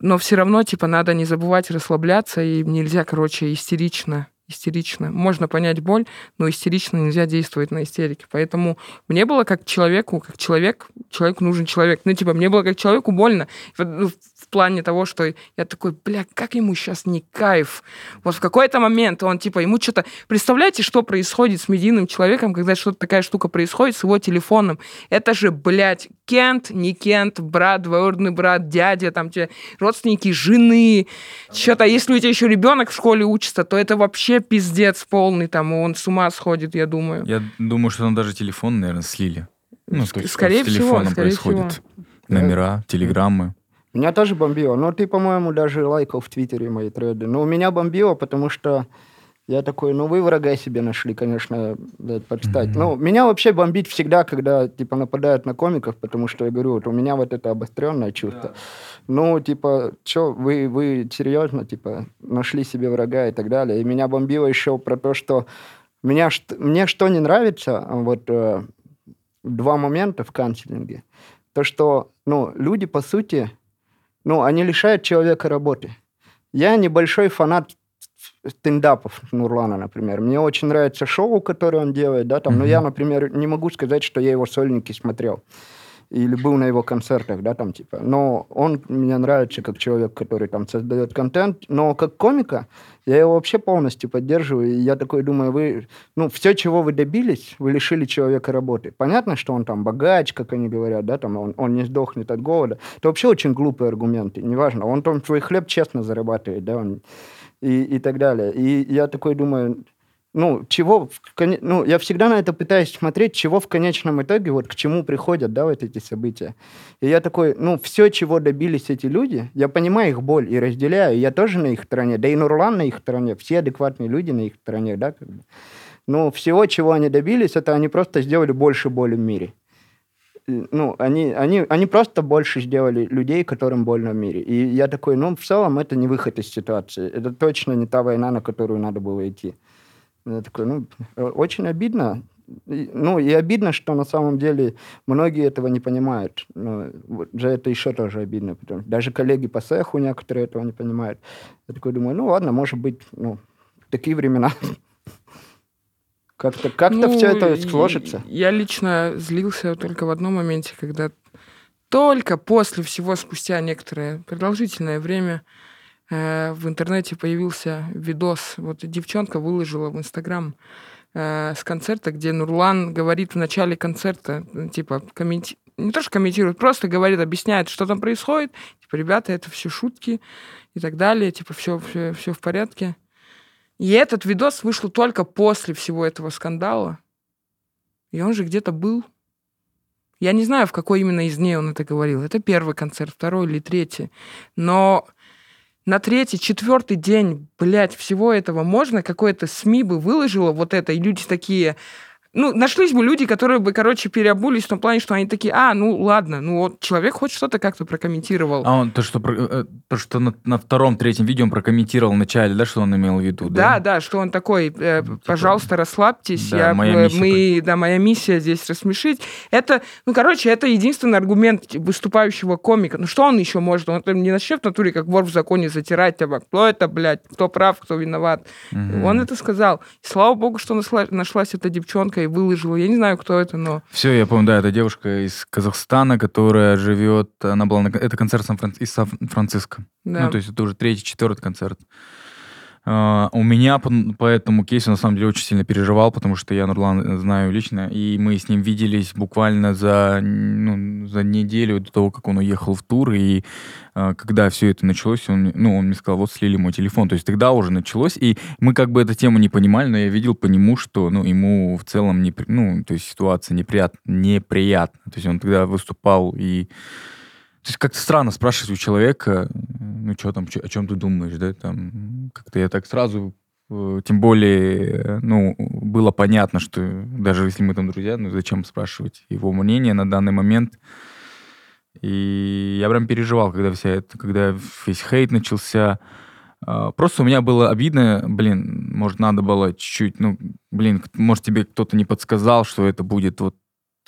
но все равно, типа, надо не забывать расслабляться, и нельзя, короче, истерично, истерично. Можно понять боль, но истерично нельзя действовать на истерике. Поэтому мне было как человеку, как человек, человеку нужен человек. Ну, типа, мне было как человеку больно. Ну, плане того, что я такой, бля, как ему сейчас не кайф. Вот в какой-то момент он, типа, ему что-то... Представляете, что происходит с медийным человеком, когда что-то такая штука происходит с его телефоном? Это же, блядь, Кент, не Кент, брат, двоюродный брат, дядя, там те родственники жены, что-то. Если у тебя еще ребенок в школе учится, то это вообще пиздец полный, там, он с ума сходит, я думаю. Я думаю, что там даже телефон, наверное, слили. Ну, то есть скорее с всего, телефоном скорее происходит. Номера, телеграммы. Меня тоже бомбило. Но ты, по-моему, даже лайкал в Твиттере мои треды. Но меня бомбило, потому что я такой, ну вы врага себе нашли, конечно, блядь, почитать. Мгм. Ну, меня вообще бомбит всегда, когда, типа, нападают на комиков, потому что, я говорю, вот у меня вот это обостренное чувство. Ну, типа, что, вы, вы серьезно, типа, нашли себе врага и так далее. И меня бомбило еще про то, что меня, мне что не нравится, а, вот э, два момента в канцелинге. То, что, ну, люди, по сути, ну, они лишают человека работы. Я небольшой фанат стендапов Нурлана, например. Мне очень нравится шоу, которое он делает, да, там, но Мгм. я, например, не могу сказать, что я его сольники смотрел или был на его концертах, да, там, типа. Но он мне нравится как человек, который там создает контент, но как комика я его вообще полностью поддерживаю, и я такой думаю, вы, ну, все, чего вы добились, вы лишили человека работы. Понятно, что он там богач, как они говорят, да, там, он, он не сдохнет от голода. Это вообще очень глупые аргументы, неважно. Он там свой хлеб честно зарабатывает, да, он, и, и так далее. И я такой думаю, ну, чего, в ну, я всегда на это пытаюсь смотреть, чего в конечном итоге, вот к чему приходят, да, вот эти события. И я такой, ну, все, чего добились эти люди, я понимаю их боль и разделяю, я тоже на их стороне, да и Нурлан на их стороне, все адекватные люди на их стороне, да, как бы. Но всего, чего они добились, это они просто сделали больше боли в мире. Ну, они, они, они просто больше сделали людей, которым больно в мире. И я такой, ну, в целом, это не выход из ситуации. Это точно не та война, на которую надо было идти. Я такой, ну, э, очень обидно. Ну, и обидно, что на самом деле многие этого не понимают. Ну, вот за это еще тоже обидно. Потому, даже коллеги по цеху некоторые этого не понимают. Я такой думаю, ну, ладно, может быть, ну, такие времена. Как-то как Ну, все это сложится. Я лично злился только в одном моменте, когда только после всего, спустя некоторое продолжительное время, в интернете появился видос. Вот девчонка выложила в Инстаграм э, с концерта, где Нурлан говорит в начале концерта, типа, комменти... не то, что комментирует, просто говорит, объясняет, что там происходит. Типа, ребята, это все шутки и так далее. Типа, все, все, все в порядке. И этот видос вышел только после всего этого скандала. И он же где-то был. Я не знаю, в какой именно из дней он это говорил. Это первый концерт, второй или третий. Но на третий, четвертый день, блядь, всего этого можно? Какое-то СМИ бы выложило вот это, и люди такие, ну, нашлись бы люди, которые бы, короче, переобулись в том плане, что они такие, а, ну, ладно, ну, вот человек хоть что-то как-то прокомментировал. А он то, что, э, то, что на, на втором, третьем видео он прокомментировал в начале, да, что он имел в виду, Да, да? да, что он такой, э, пожалуйста, расслабьтесь, да, я, моя э, миссия мы, да, моя миссия здесь рассмешить. Это, ну, короче, это единственный аргумент выступающего комика. Ну, что он еще может? Он там не начнет в натуре, как вор в законе, затирать тебя, кто это, блядь, кто прав, кто виноват. Мгм. Он это сказал. И слава богу, что нашла- нашлась эта девчонка и выложила. Я не знаю, кто это, но... Все, я помню, да, это девушка из Казахстана, которая живет, она была на, это концерт Сан-Фран- из Сан-Франциско. Да. Ну, то есть это уже третий, четвертый концерт. А, у меня по, по этому кейсу на самом деле очень сильно переживал, потому что я Нурлан знаю лично, и мы с ним виделись буквально за, ну, за неделю до того, как он уехал в тур, и а, когда все это началось, он, ну, он мне сказал, вот слили мой телефон, то есть тогда уже началось, и мы как бы эту тему не понимали, но я видел по нему, что, ну, ему в целом, не, ну, то есть ситуация неприят, неприятна, то есть он тогда выступал и то есть как-то странно спрашивать у человека, ну что там, о чем ты думаешь, да, там, как-то я так сразу, э, тем более, ну, было понятно, что даже если мы там друзья, ну зачем спрашивать его мнение на данный момент. И я прям переживал, когда вся это, когда весь хейт начался. А, Просто у меня было обидно, блин, может, надо было чуть-чуть, ну, блин, может, тебе кто-то не подсказал, что это будет вот,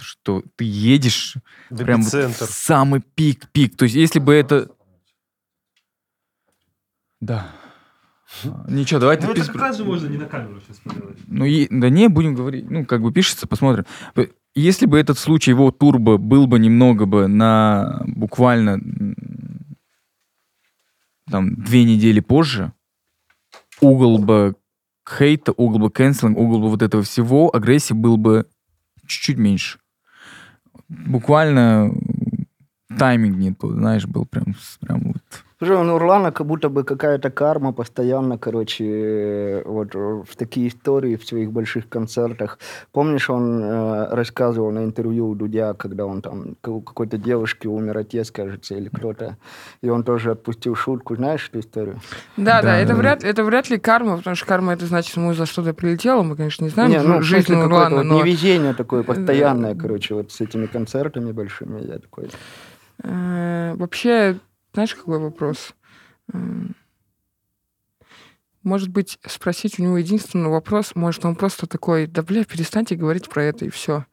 что ты едешь В прям вот в самый пик-пик. То есть, если бы это... Да. Ничего, давайте... Ну, это пис- как раз же можно не на камеру сейчас поделать. Ну, и- да не, будем говорить. Ну, как бы пишется, посмотрим. Если бы этот случай, его турбо, был бы немного бы на буквально там две недели позже, угол бы хейта, угол бы кэнселинг, угол бы вот этого всего, агрессии был бы чуть-чуть меньше. Буквально тайминг не тот, знаешь, был прям, прям вот. Слушай, у Нурлана как будто бы какая-то карма постоянно, короче, э, вот э, в такие истории в своих больших концертах. Помнишь, он э, рассказывал на интервью у Дудя, когда он там какой-то девушки умер отец, кажется, или кто-то, и он тоже отпустил шутку. Знаешь эту историю? Да, да, Да, это, да. вряд, это вряд ли карма, потому что карма это значит, ему за что-то прилетело. Мы, конечно, не знаем Не, ну, жизнь Нурлана, вот но невезение такое постоянное, короче, вот с этими концертами большими. Я такой... э, вообще, знаешь, какой вопрос? М, Может быть, спросить у него единственный вопрос, может, он просто такой, да, бля, перестаньте говорить про это, и все.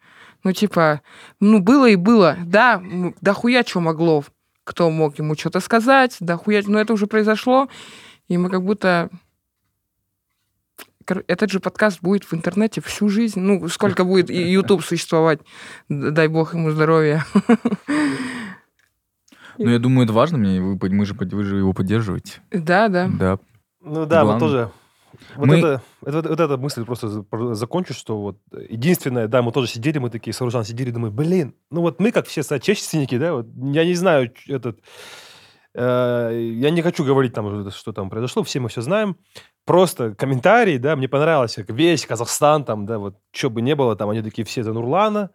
Ну, типа, ну, было и было. Да, да хуя что могло. Кто мог ему что-то сказать, да хуя, но это уже произошло, и мы как будто... Этот же подкаст будет в интернете всю жизнь. Ну, сколько будет YouTube существовать. Дай бог ему здоровья. Ну, я думаю, это важно мне, вы, мы же, вы же его поддерживаете. Да, да. Да. Ну да, Главное. тоже. Вот, Мы- это, это- вот эта мысль просто за- про- закончу, что вот единственное, да, мы тоже сидели, мы такие с Оружан сидели, думаю, блин, ну вот мы как все соотечественники, да, вот я не знаю, этот, э, я не хочу говорить там, что там произошло, все мы все знаем, просто комментарии, да, мне понравилось, как весь Казахстан там, да, вот, что бы не было, там, они такие все за Нурлана,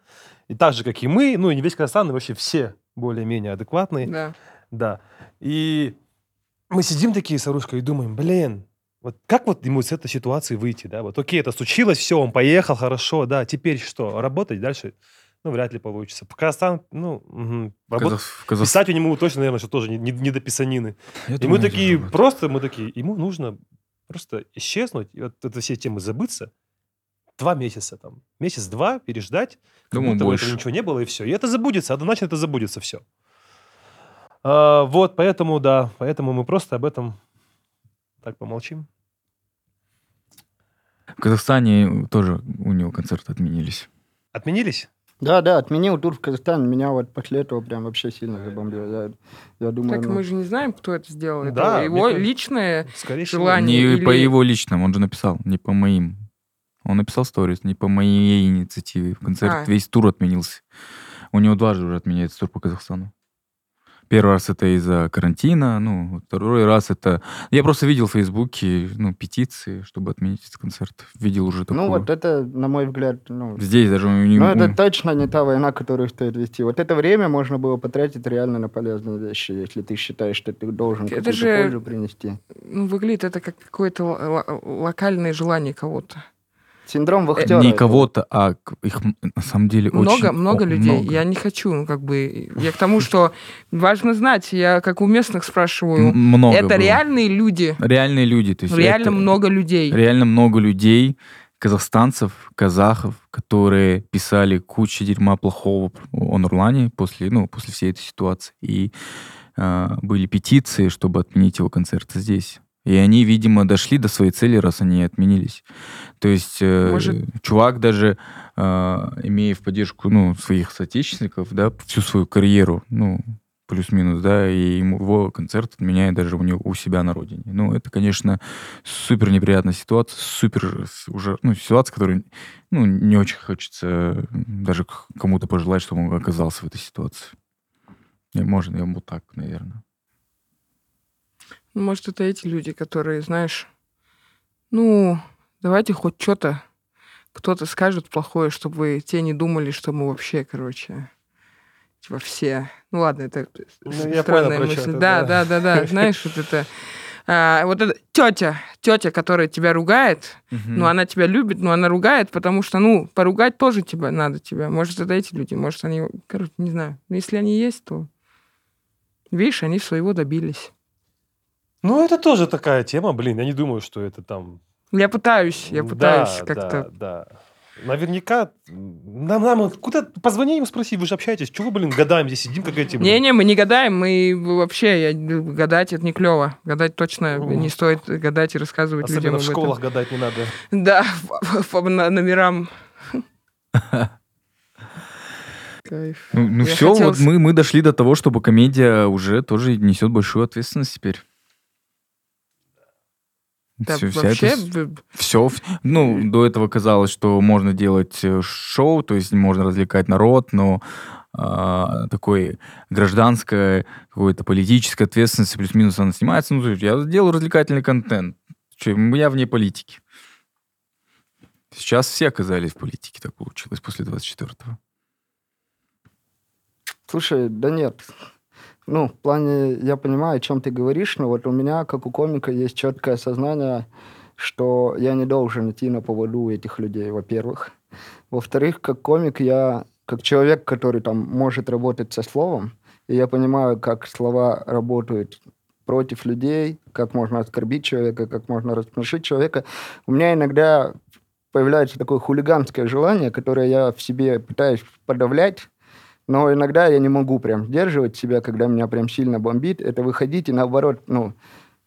и так же, как и мы, ну, и не весь Казахстан, и вообще все более-менее адекватные. Да. Да. И мы сидим такие с Арушкой и думаем, блин, вот как вот ему с этой ситуации выйти, да? Вот окей, это случилось, все, он поехал, хорошо, да, теперь что, работать дальше? Ну, вряд ли получится. В Казахстан, ну, мгм, работать- Казах- Казах- писать у него точно, наверное, что тоже не, не- не до писанины. Я И думаю, мы такие, просто мы такие, ему нужно просто исчезнуть, и вот это все темы забыться, два месяца там, месяц-два переждать, как Думаю, будто больше. этого ничего не было, и все. И это забудется, однозначно это забудется все. вот, поэтому, да, поэтому мы просто об этом так помолчим. В Казахстане тоже у него концерты отменились. Отменились? Да, да, отменил тур в Казахстан. Меня вот после этого прям вообще сильно забомбило. Я, я думаю, Так ну, мы же не знаем, кто это сделал. Это Да, его мне личное Скорее желание. Не или- по его личным, он же написал, не по моим. Он написал сторис, не по моей инициативе. Концерт, А. весь тур отменился. У него дважды уже отменяется тур по Казахстану. Первый раз это из-за карантина, ну, второй раз это... Я просто видел в Фейсбуке, ну, петиции, чтобы отменить этот концерт. Видел уже такое. ну вот это, на мой взгляд, ну, Здесь даже... у него- Ну, это точно не та война, которую стоит вести. Вот это время можно было потратить реально на полезные вещи, если ты считаешь, что ты должен Это какую-то же- пользу принести. Ну, выглядит это как какое-то л- л- локальное желание кого-то. Синдром вахтера. Не кого-то, а их на самом деле Много, очень... много о, людей. много. Я не хочу, ну, как бы... Я к тому, что важно знать. Я как у местных спрашиваю. Много это было. реальные люди? Реальные люди. То есть Реально это- много людей. реально много людей, казахстанцев, казахов, которые писали кучу дерьма плохого о Нурлане после, ну, после всей этой ситуации. И а, были петиции, чтобы отменить его концерты здесь. И они, видимо, дошли до своей цели, раз они отменились. То есть э, Может- чувак даже, а, имея в поддержку ну, своих соотечественников, да, всю свою карьеру, ну, плюс-минус, да, и его концерт отменяет даже у, него, у себя на родине. Ну, это, конечно, супер неприятная ситуация, супер уже, ну, ситуация, которую, ну, не очень хочется даже кому-то пожелать, чтобы он оказался в этой ситуации. Не, можно, я бы так, наверное. Может, это эти люди, которые, знаешь, ну, давайте хоть что-то кто-то скажет плохое, чтобы те не думали, что мы вообще, короче, типа все. Ну ладно, это Ну, странная понял, мысль. ты, да, да. да, да, да. Знаешь, вот это. а, вот это тетя, тетя, которая тебя ругает, ну, она тебя любит, но она ругает, потому что, ну, поругать тоже тебя надо тебя. Может, это эти люди, может, они, короче, не знаю. Но если они есть, то, видишь, они своего добились. Ну, это тоже такая тема, блин. Я не думаю, что это там... Я пытаюсь, я Да, пытаюсь да, как-то. Да, Наверняка... Нам, нам куда позвони им, спроси, вы же общаетесь. Чего, блин, годами здесь сидим, как эти... Не-не, мы не гадаем, мы вообще, я, гадать это не клево. Гадать точно Мгм. не стоит гадать и рассказывать людям Особенно об в этом. школах гадать не надо. Да, по, по номерам. Кайф. Ну, ну все, хотела вот мы, мы дошли до того, чтобы комедия уже тоже несет большую ответственность теперь. Да, вся вообще, эта б- все, ну, до этого казалось, что можно делать э, шоу, то есть можно развлекать народ, но а, такой гражданское, какой-то политической ответственности, плюс-минус она снимается. Ну, то есть я делаю развлекательный контент. Чё, я вне политики. Сейчас все оказались в политике, так получилось после 24-го. Слушай, да нет. Ну, в плане, я понимаю, о чем ты говоришь, но вот у меня, как у комика, есть четкое сознание, что я не должен идти на поводу этих людей, во-первых. Во-вторых, как комик, я, как человек, который там может работать со словом, и я понимаю, как слова работают против людей, как можно оскорбить человека, как можно рассмешить человека. У меня иногда появляется такое хулиганское желание, которое я в себе пытаюсь подавлять, но иногда я не могу прям сдерживать себя, когда меня прям сильно бомбит. Это выходить и наоборот, ну,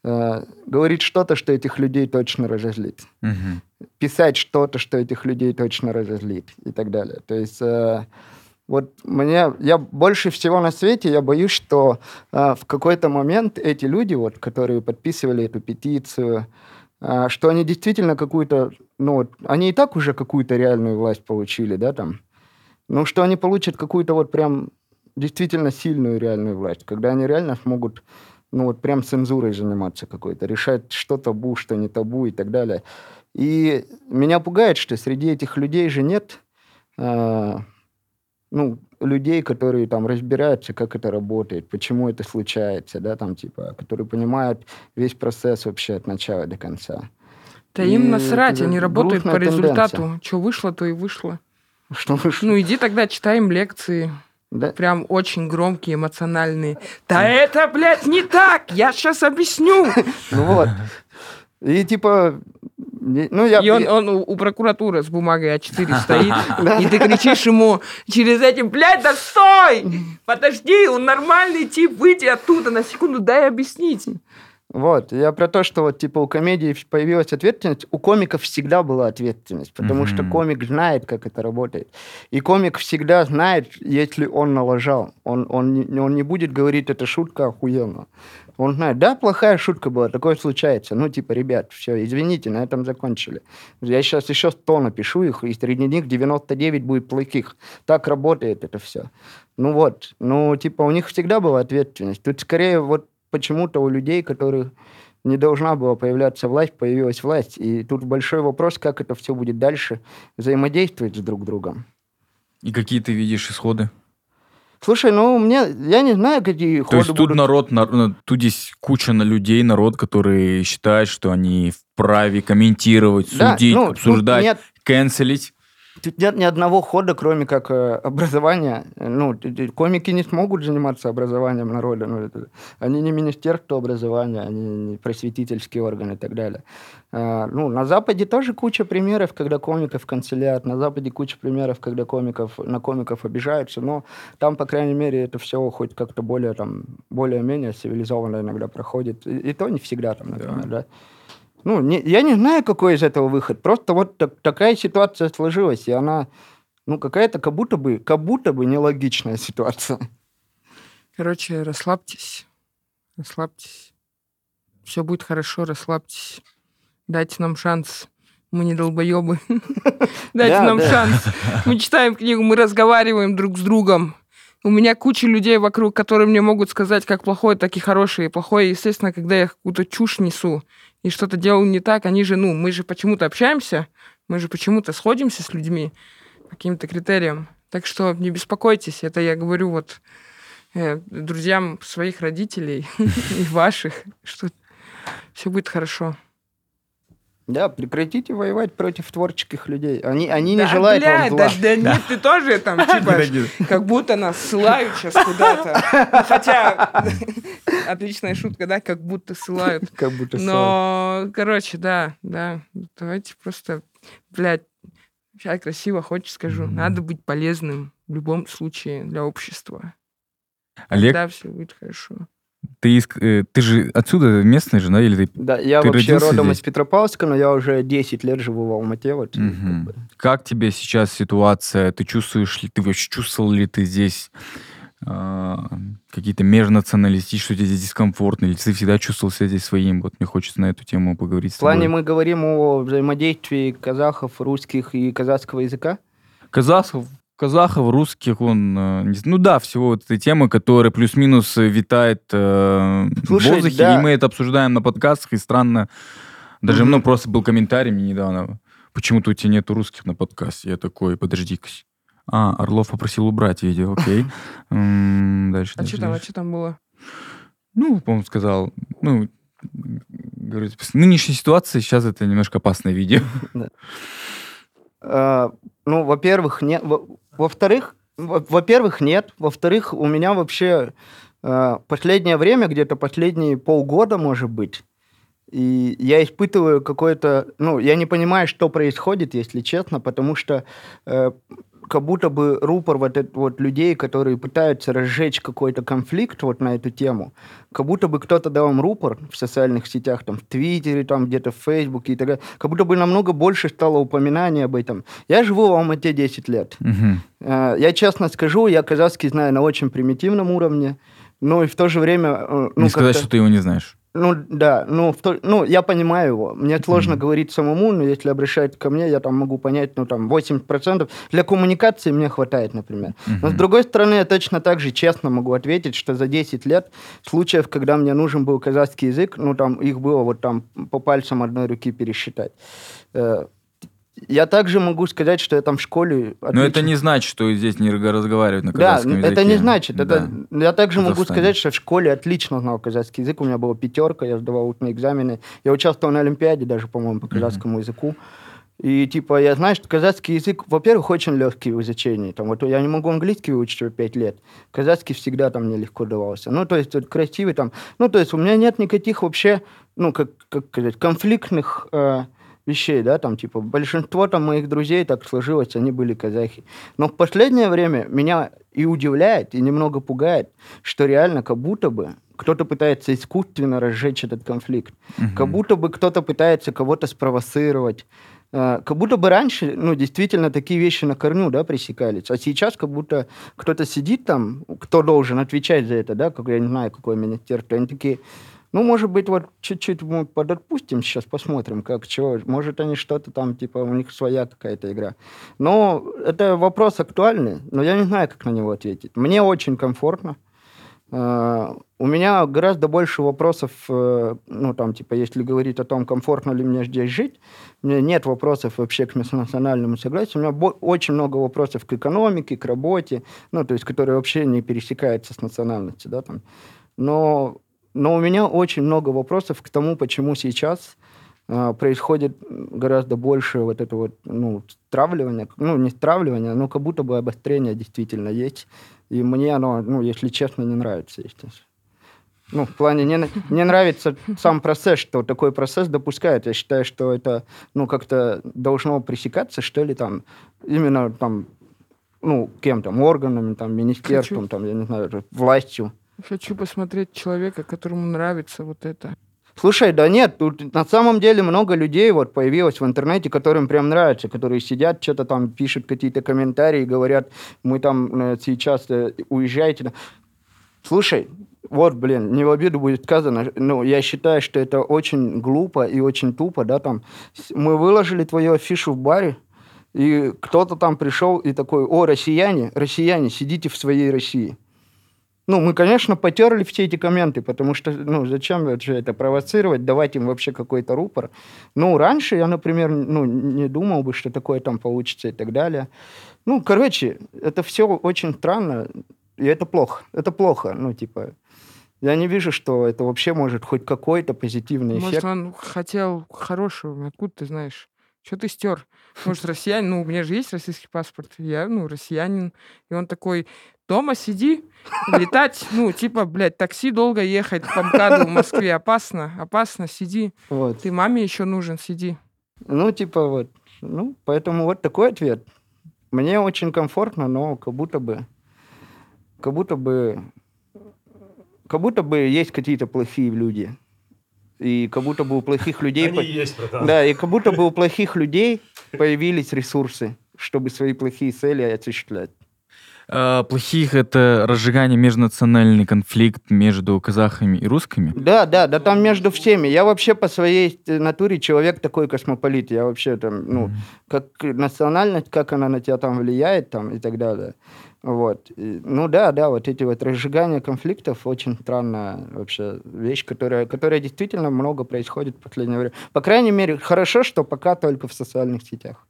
э, говорить что-то, что этих людей точно разозлит. Мгм. Писать что-то, что этих людей точно разозлит и так далее. То есть э, вот мне, я больше всего на свете, я боюсь, что э, в какой-то момент эти люди, вот, которые подписывали эту петицию, э, что они действительно какую-то, ну вот, они и так уже какую-то реальную власть получили, да, там, ну, что они получат какую-то вот прям действительно сильную реальную власть, когда они реально смогут, ну, вот прям цензурой заниматься какой-то, решать, что табу, что не табу и так далее. И меня пугает, что среди этих людей же нет, э, ну, людей, которые там разбираются, как это работает, почему это случается, да, там, типа, которые понимают весь процесс вообще от начала до конца. Да И им насрать, они работают по грустная тенденция. результату. Что вышло, то и вышло. Что. Ну, иди тогда читаем лекции. да? Прям очень громкие, эмоциональные. Да это, блядь, не так! Я сейчас объясню! Ну вот. И типа, ну я... И он, он у, у прокуратуры с бумагой А4 стоит, и ты кричишь ему через эти, блядь, да стой! Подожди, он нормальный тип, выйди оттуда на секунду, дай объяснить. Вот, я про то, что вот, типа, у комедии появилась ответственность, у комиков всегда была ответственность, потому что Мгм. комик знает, как это работает. И комик всегда знает, если он налажал. Он, он, он не будет говорить, это шутка охуенно. Он знает, да, плохая шутка была, такое случается. Ну, типа, ребят, все, извините, на этом закончили. Я сейчас еще 100 напишу их, и среди них 99 будет плохих. Так работает это все. Ну вот, ну, типа, у них всегда была ответственность. Тут скорее вот почему-то у людей, которых не должна была появляться власть, появилась власть. И тут большой вопрос, как это все будет дальше взаимодействовать с друг другом. И какие ты видишь исходы? Слушай, ну, мне, я не знаю, какие То есть тут будут. народ, нар- ну, тут здесь куча на людей, народ, который считает, что они вправе комментировать, Да, судить, ну, обсуждать, нет канцелить. Тут нет ни одного хода, кроме как э, образования. Ну, комики не смогут заниматься образованием народа. Ну, они не министерство образования, они не просветительский орган и так далее. А, ну, на Западе тоже куча примеров, когда комиков канцелят. На Западе куча примеров, когда комиков, на комиков обижаются. Но там, по крайней мере, это все хоть как-то более, там, более-менее цивилизованно иногда проходит. И, и то не всегда, там, например, да. Ну, не- я не знаю, какой из этого выход. Просто вот так- такая ситуация сложилась, и она, ну, какая-то как будто бы, как будто бы нелогичная ситуация. Короче, расслабьтесь. Расслабьтесь. Все будет хорошо, расслабьтесь. Дайте нам шанс. Мы не долбоебы. Дайте Да, нам шанс. Мы читаем книгу, мы разговариваем друг с другом. У меня куча людей вокруг, которые мне могут сказать как плохое, так и хорошее. И плохое, естественно, когда я какую-то чушь несу и что-то делаю не так, они же, ну, мы же почему-то общаемся, мы же почему-то сходимся с людьми по каким-то критериям. Так что не беспокойтесь, это я говорю вот э, друзьям своих родителей и ваших, что все будет хорошо. Да, прекратите воевать против творческих людей. Они, они не Да, желают вам блядь, зла. да, да нет, ты тоже там, типа, как будто нас ссылают сейчас куда-то. Ну, Хотя, отличная шутка, да, как будто ссылают. Как будто. Но, короче, да, да, давайте просто, блядь, сейчас красиво хочешь скажу, надо быть полезным в любом случае для общества. Олег, Да, все будет хорошо. Ты, из- э, ты же отсюда местный же, да? Или ты... Да, я Ты вообще родом здесь? из Петропавловска, но я уже 10 лет живу в Алмате. Вот, Мгм. как бы. Как тебе сейчас ситуация? Ты чувствуешь ли, ты вообще чувствовал ли ты здесь а, какие-то межнационалистические, что тебе здесь дискомфортно, или ты всегда чувствовал себя здесь своим? Вот мне хочется на эту тему поговорить с В плане мы говорим о взаимодействии казахов, русских и казахского языка. Казахов, казахов, русских, он... э, не Ну да, всего вот этой темы, которая плюс-минус э, витает э, Слушай, в воздухе, да. и мы это обсуждаем на подкастах, и странно, даже Мгм. ну, просто был комментарий мне недавно, почему-то у тебя нету русских на подкасте. Я такой, подожди-ка. А, Орлов попросил убрать видео, окей. Дальше, А что там, а что там было? Ну, по-моему, сказал, ну, говорит, с нынешней ситуации сейчас это немножко опасное видео. А, ну, во-первых, нет. Во- Во-вторых, во- во-первых, нет. Во-вторых, у меня вообще а, последнее время, где-то последние полгода, может быть, и я испытываю какое-то... Ну, я не понимаю, что происходит, если честно, потому что э, как будто бы рупор вот, этот вот людей, которые пытаются разжечь какой-то конфликт вот на эту тему, как будто бы кто-то дал им рупор в социальных сетях, там, в Твиттере, там, где-то в Фейсбуке и так далее, как будто бы намного больше стало упоминаний об этом. Я живу в Алмате 10 лет. Э, Я честно скажу, я казахский знаю на очень примитивном уровне, но и в то же время... э, Ну, Не сказать, что ты его не знаешь. Ну, да, ну, в то- ну, я понимаю его. Мне сложно Мгм. говорить самому, но если обращаются ко мне, я там могу понять, ну, там, 80%. Для коммуникации мне хватает, например. Но, с другой стороны, я точно так же честно могу ответить, что за 10 лет случаев, когда мне нужен был казахский язык, ну, там, их было вот там по пальцам одной руки пересчитать. Я также могу сказать, что я там в школе... Но это отлично- не значит, что здесь не разговаривают на да, казахском языке. это не значит. Это, я также могу сказать, что в школе отлично знал казахский язык. У меня была пятерка, я сдавал устные экзамены. Я участвовал на Олимпиаде даже, по-моему, по казахскому языку. И типа я знаю, что казахский язык, во-первых, очень легкий в изучении. Там, вот я не могу английский выучить уже пять лет. Казахский всегда там мне легко давался. Ну, то есть вот, красивый там. Ну, то есть у меня нет никаких вообще, ну, как, как сказать, конфликтных э, вещей, да, там, типа, большинство там моих друзей так сложилось, они были казахи. Но в последнее время меня и удивляет, и немного пугает, что реально как будто бы кто-то пытается искусственно разжечь этот конфликт. Мгм. Как будто бы кто-то пытается кого-то спровоцировать. Э, Как будто бы раньше, ну, действительно, такие вещи на корню, да, пресекались. А сейчас как будто кто-то сидит там, кто должен отвечать за это, да, как я не знаю, какое министерство. Они такие, ну, может быть, вот чуть-чуть мы подотпустим сейчас, посмотрим, как, чего. Может, они что-то там, типа, у них своя какая-то игра. Но это вопрос актуальный, но я не знаю, как на него ответить. Мне очень комфортно. Э, У меня гораздо больше вопросов, э, ну, там, типа, если говорить о том, комфортно ли мне здесь жить, у меня нет вопросов вообще к межнациональному согласию. У меня очень много вопросов к экономике, к работе, ну, то есть, которые вообще не пересекаются с национальностью, да, там. Но, но у меня очень много вопросов к тому, почему сейчас э, происходит гораздо больше вот этого вот, ну, стравливания, ну, не стравливания, но как будто бы обострение действительно есть. И мне оно, ну, если честно, не нравится, естественно. Ну, в плане не, не нравится сам процесс, что такой процесс допускает. Я считаю, что это, ну, как-то должно пресекаться, что ли, там, именно там, ну, кем там, органами, там, министерством, там, я не знаю, властью. Хочу посмотреть человека, которому нравится вот это. Слушай, да нет, тут на самом деле много людей вот появилось в интернете, которым прям нравится, которые сидят, что-то там пишут какие-то комментарии, говорят, мы там э, сейчас э, уезжаете. Слушай, вот, блин, не в обиду будет сказано, ну, я считаю, что это очень глупо и очень тупо, да, там, мы выложили твою афишу в баре, и кто-то там пришел и такой, о, россияне, россияне, сидите в своей России. Ну, мы, конечно, потерли все эти комменты, потому что, ну, зачем вообще это провоцировать, давать им вообще какой-то рупор. Ну, раньше я, например, ну, не думал бы, что такое там получится и так далее. Ну, короче, это все очень странно, и это плохо. Это плохо, ну, типа, я не вижу, что это вообще может хоть какой-то позитивный Может, эффект. он хотел хорошего, откуда ты знаешь? Что ты стер? Может, россиянин, ну, у меня же есть российский паспорт, я, ну, россиянин, и он такой, дома сиди, летать, ну, типа, блядь, такси долго ехать по МКАДу в Москве, опасно, опасно, сиди. Вот. Ты маме еще нужен, сиди. Ну, типа вот. Ну, поэтому вот такой ответ. Мне очень комфортно, но как будто бы... Как будто бы... Как будто бы есть какие-то плохие люди. И как будто бы у плохих людей... по- есть, братан. Да, и как будто бы у плохих людей появились ресурсы, чтобы свои плохие цели осуществлять. А, плохих это разжигание межнациональный конфликт между казахами и русскими. Да, да, да там между всеми. Я вообще по своей э, натуре человек такой космополит. Я вообще там, ну, как национальность, как она на тебя там влияет там и так далее. Вот. И, ну да, да, вот эти вот разжигания конфликтов очень странная вообще вещь, которая, которая действительно много происходит в последнее время. По крайней мере, хорошо, что пока только в социальных сетях.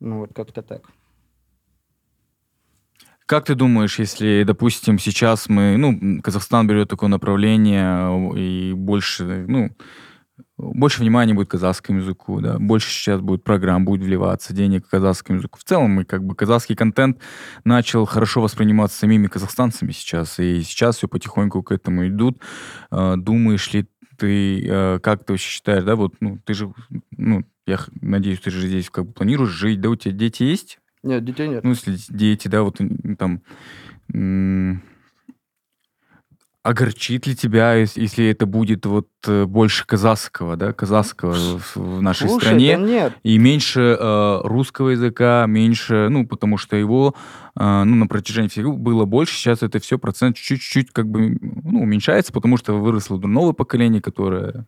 Ну вот как-то так. Как ты думаешь, если, допустим, сейчас мы, ну, Казахстан берет такое направление э, и больше, ну, больше внимания будет казахскому языку, да, больше сейчас будет программ, будет вливаться денег казахскому языку. В целом, мы как бы казахский контент начал хорошо восприниматься самими казахстанцами сейчас, и сейчас все потихоньку к этому идут. Э, Думаешь ли ты, э, как ты вообще считаешь, да, вот, ну, ты же, ну, я надеюсь, ты же здесь как бы планируешь жить, да, у тебя дети есть? Нет, детей нет. ну, если дети, да, вот там, огорчит ли тебя, ес- если это будет вот э, больше казахского, да, казахского в, в нашей Слушай, стране, да нет. и меньше э, русского языка, меньше, ну, потому что его, э, ну, на протяжении всего было больше, сейчас это все процент чуть-чуть как бы, ну, уменьшается, потому что выросло новое поколение, которое...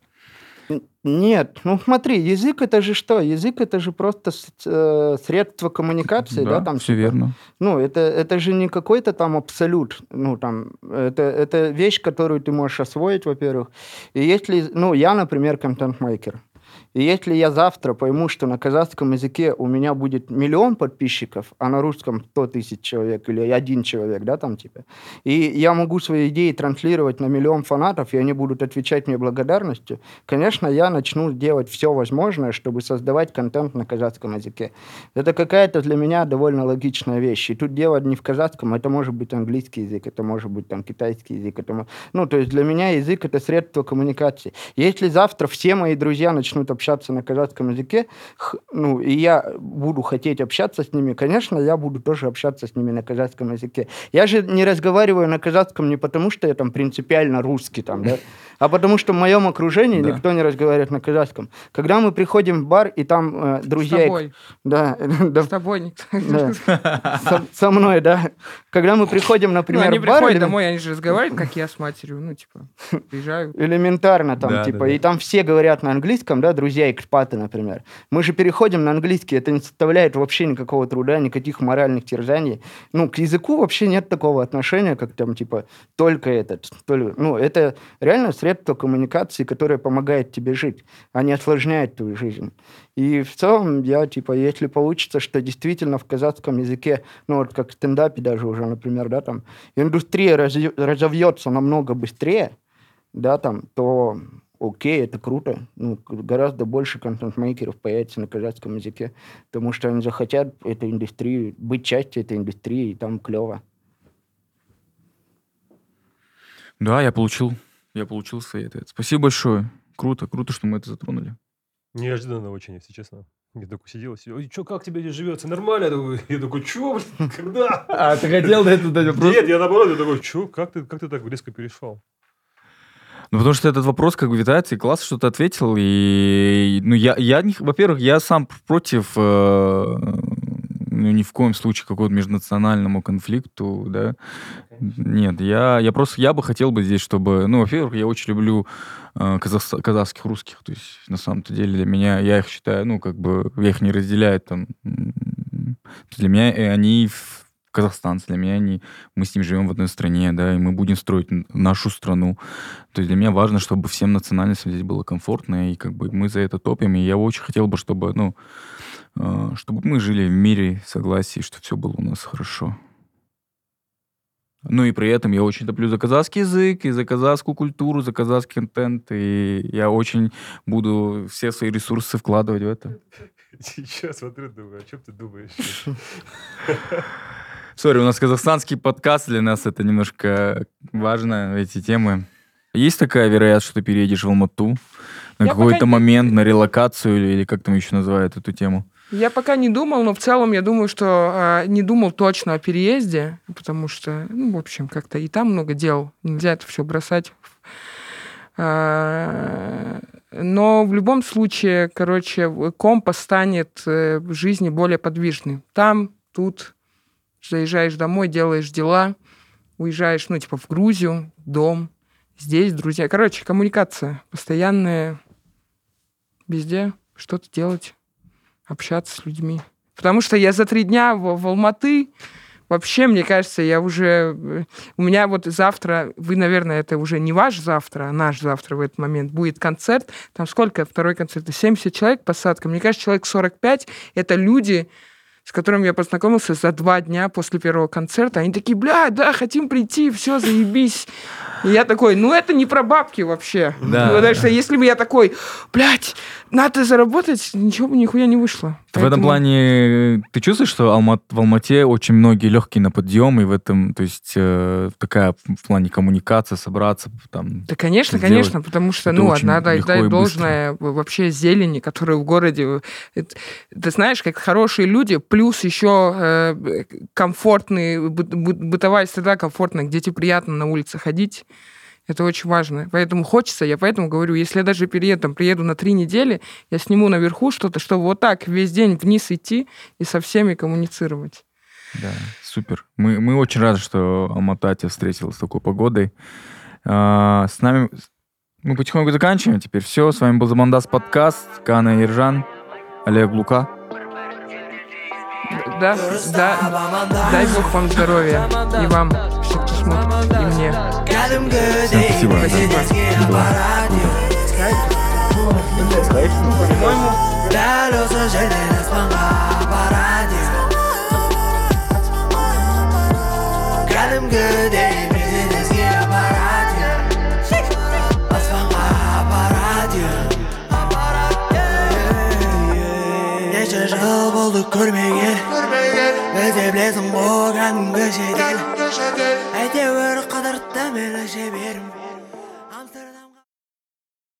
Нет, ну смотри, язык это же что? Язык это же просто э, средство коммуникации, да, там. все типа. верно. Ну, это, это же не какой-то там абсолют. Ну, там, это, это вещь, которую ты можешь освоить, во-первых. И если, ну, я, например, контент-мейкер. И если я завтра пойму, что на казахском языке у меня будет миллион подписчиков, а на русском 100 тысяч человек или один человек, да, там типа, и я могу свои идеи транслировать на миллион фанатов, и они будут отвечать мне благодарностью, конечно, я начну делать все возможное, чтобы создавать контент на казахском языке. Это какая-то для меня довольно логичная вещь. И тут дело не в казахском, это может быть английский язык, это может быть там китайский язык. Это, ну, то есть для меня язык — это средство коммуникации. Если завтра все мои друзья начнут общаться общаться на казахском языке, ну, и я буду хотеть общаться с ними, конечно, я буду тоже общаться с ними на казахском языке. Я же не разговариваю на казахском не потому, что я там принципиально русский, там, да, а потому что в моем окружении Да. никто не разговаривает на казахском. Когда мы приходим в бар, и там э, С друзья... тобой. Да, да, С тобой никто. да. Со, со мной, да. Когда мы приходим, Ну, например, они в бар... приходят или- домой, они же разговаривают, как я с матерью. Ну, типа, приезжаю. Элементарно там, Да, типа, да, да. и там все говорят на английском, да, друзья экспаты, например. Мы же переходим на английский, это не составляет вообще никакого труда, никаких моральных терзаний. Ну, к языку вообще нет такого отношения, как там, типа, только этот. только- Ну, это реально средство коммуникации, которое помогает тебе жить, а не осложняет твою жизнь. И в целом, я, типа, если получится, что действительно в казахском языке, ну, вот как в стендапе даже уже, например, да, там, индустрия разовьется намного быстрее, да, там, то окей, это круто. Ну, гораздо больше контент-мейкеров появится на казахском языке, потому что они захотят этой индустрии, быть частью этой индустрии, и там клево. Да, я получил, я получил свои ответы. Спасибо большое. Круто, круто, что мы это затронули. Неожиданно очень, если честно. Я такой сидел, сидел, ой, чё, как тебе здесь живется? Нормально? Я такой, я такой блин, когда? А, ты хотел этот вопрос? Нет, я наоборот, я такой, чё, как ты, как ты так резко перешел? Ну, потому что этот вопрос как бы витается, и класс что-то ответил, и, ну, я, я не, во-первых, я сам против, э, ну, ни в коем случае какому-то межнациональному конфликту, да, нет, я, я просто, я бы хотел бы здесь, чтобы, ну, во-первых, я очень люблю э, казахс- казахских русских, то есть, на самом-то деле, для меня, я их считаю, ну, как бы, я их не разделяю, там, для меня и они в- казахстанцы, для меня они, мы с ним живем в одной стране, да, и мы будем строить нашу страну, то есть для меня важно, чтобы всем национальностям здесь было комфортно, и как бы мы за это топим, и я очень хотел бы, чтобы, ну, э, чтобы мы жили в мире, в согласии, что все было у нас хорошо. Ну и при этом я очень топлю за казахский язык, и за казахскую культуру, за казахский контент, и я очень буду все свои ресурсы вкладывать в это. Сейчас смотрю, думаю, о чем ты думаешь? Сори, у нас казахстанский подкаст, для нас это немножко важно, эти темы. Есть такая вероятность, что ты переедешь в Алмату на какой-то момент, на релокацию, или, или как там еще называют эту тему? Я пока не думал, но в целом я думаю, что а, не думал точно о переезде, потому что, ну, в общем, как-то и там много дел. Нельзя это все бросать. А, Но в любом случае, короче, компас станет э, в жизни более подвижный. Там, тут заезжаешь домой, делаешь дела, уезжаешь, ну, типа, в Грузию, дом, здесь, друзья. Короче, коммуникация постоянная, везде что-то делать общаться с людьми. Потому что я за три дня в, в Алматы, вообще, мне кажется, я уже... э, У меня вот завтра, вы, наверное, это уже не ваш завтра, а наш завтра в этот момент, будет концерт. Там сколько? Второй концерт? 70 человек посадка. Мне кажется, человек 45 — это люди, с которыми я познакомился за два дня после первого концерта. Они такие, бля, да, хотим прийти, все, заебись. И я такой, ну это не про бабки вообще. Да. Потому что если бы я такой, блядь, надо заработать, ничего бы нихуя не вышло. В этом Поэтому- плане э, ты чувствуешь, что Алма- в Алмате очень многие легкие на подъем, и в этом, то есть э, такая в плане коммуникации, собраться, там, Да, конечно, сделать. конечно, потому что, Это ну, легко и дать быстро. должное вообще зелени, которая в городе. Это- Ты знаешь, как хорошие люди, плюс еще э, комфортный, бы- бы- бытовая среда комфортная, где тебе приятно на улице ходить. Это очень важно. Поэтому хочется, я поэтому говорю, если я даже перееду, там, приеду на три недели, я сниму наверху что-то, чтобы вот так весь день вниз идти и со всеми коммуницировать. Да, супер. Мы, мы очень рады, что Алмата тебя встретила с такой погодой. А, с нами... Мы потихоньку заканчиваем теперь. Все, с вами был Замандас подкаст, Кана Ержан, Олег Лука. Да, да, дай Бог вам здоровья. И вам, все, кто смотрит, и мне. кәдімгідей Всем спасибо. бізеске Да. аппаратio дәл осы жерден аспанға аппаратio кәдімгідей бізеске аппаратio аспанға білесің ғой кәдімгі шетел әйтеуір қыдыртты мені жіберім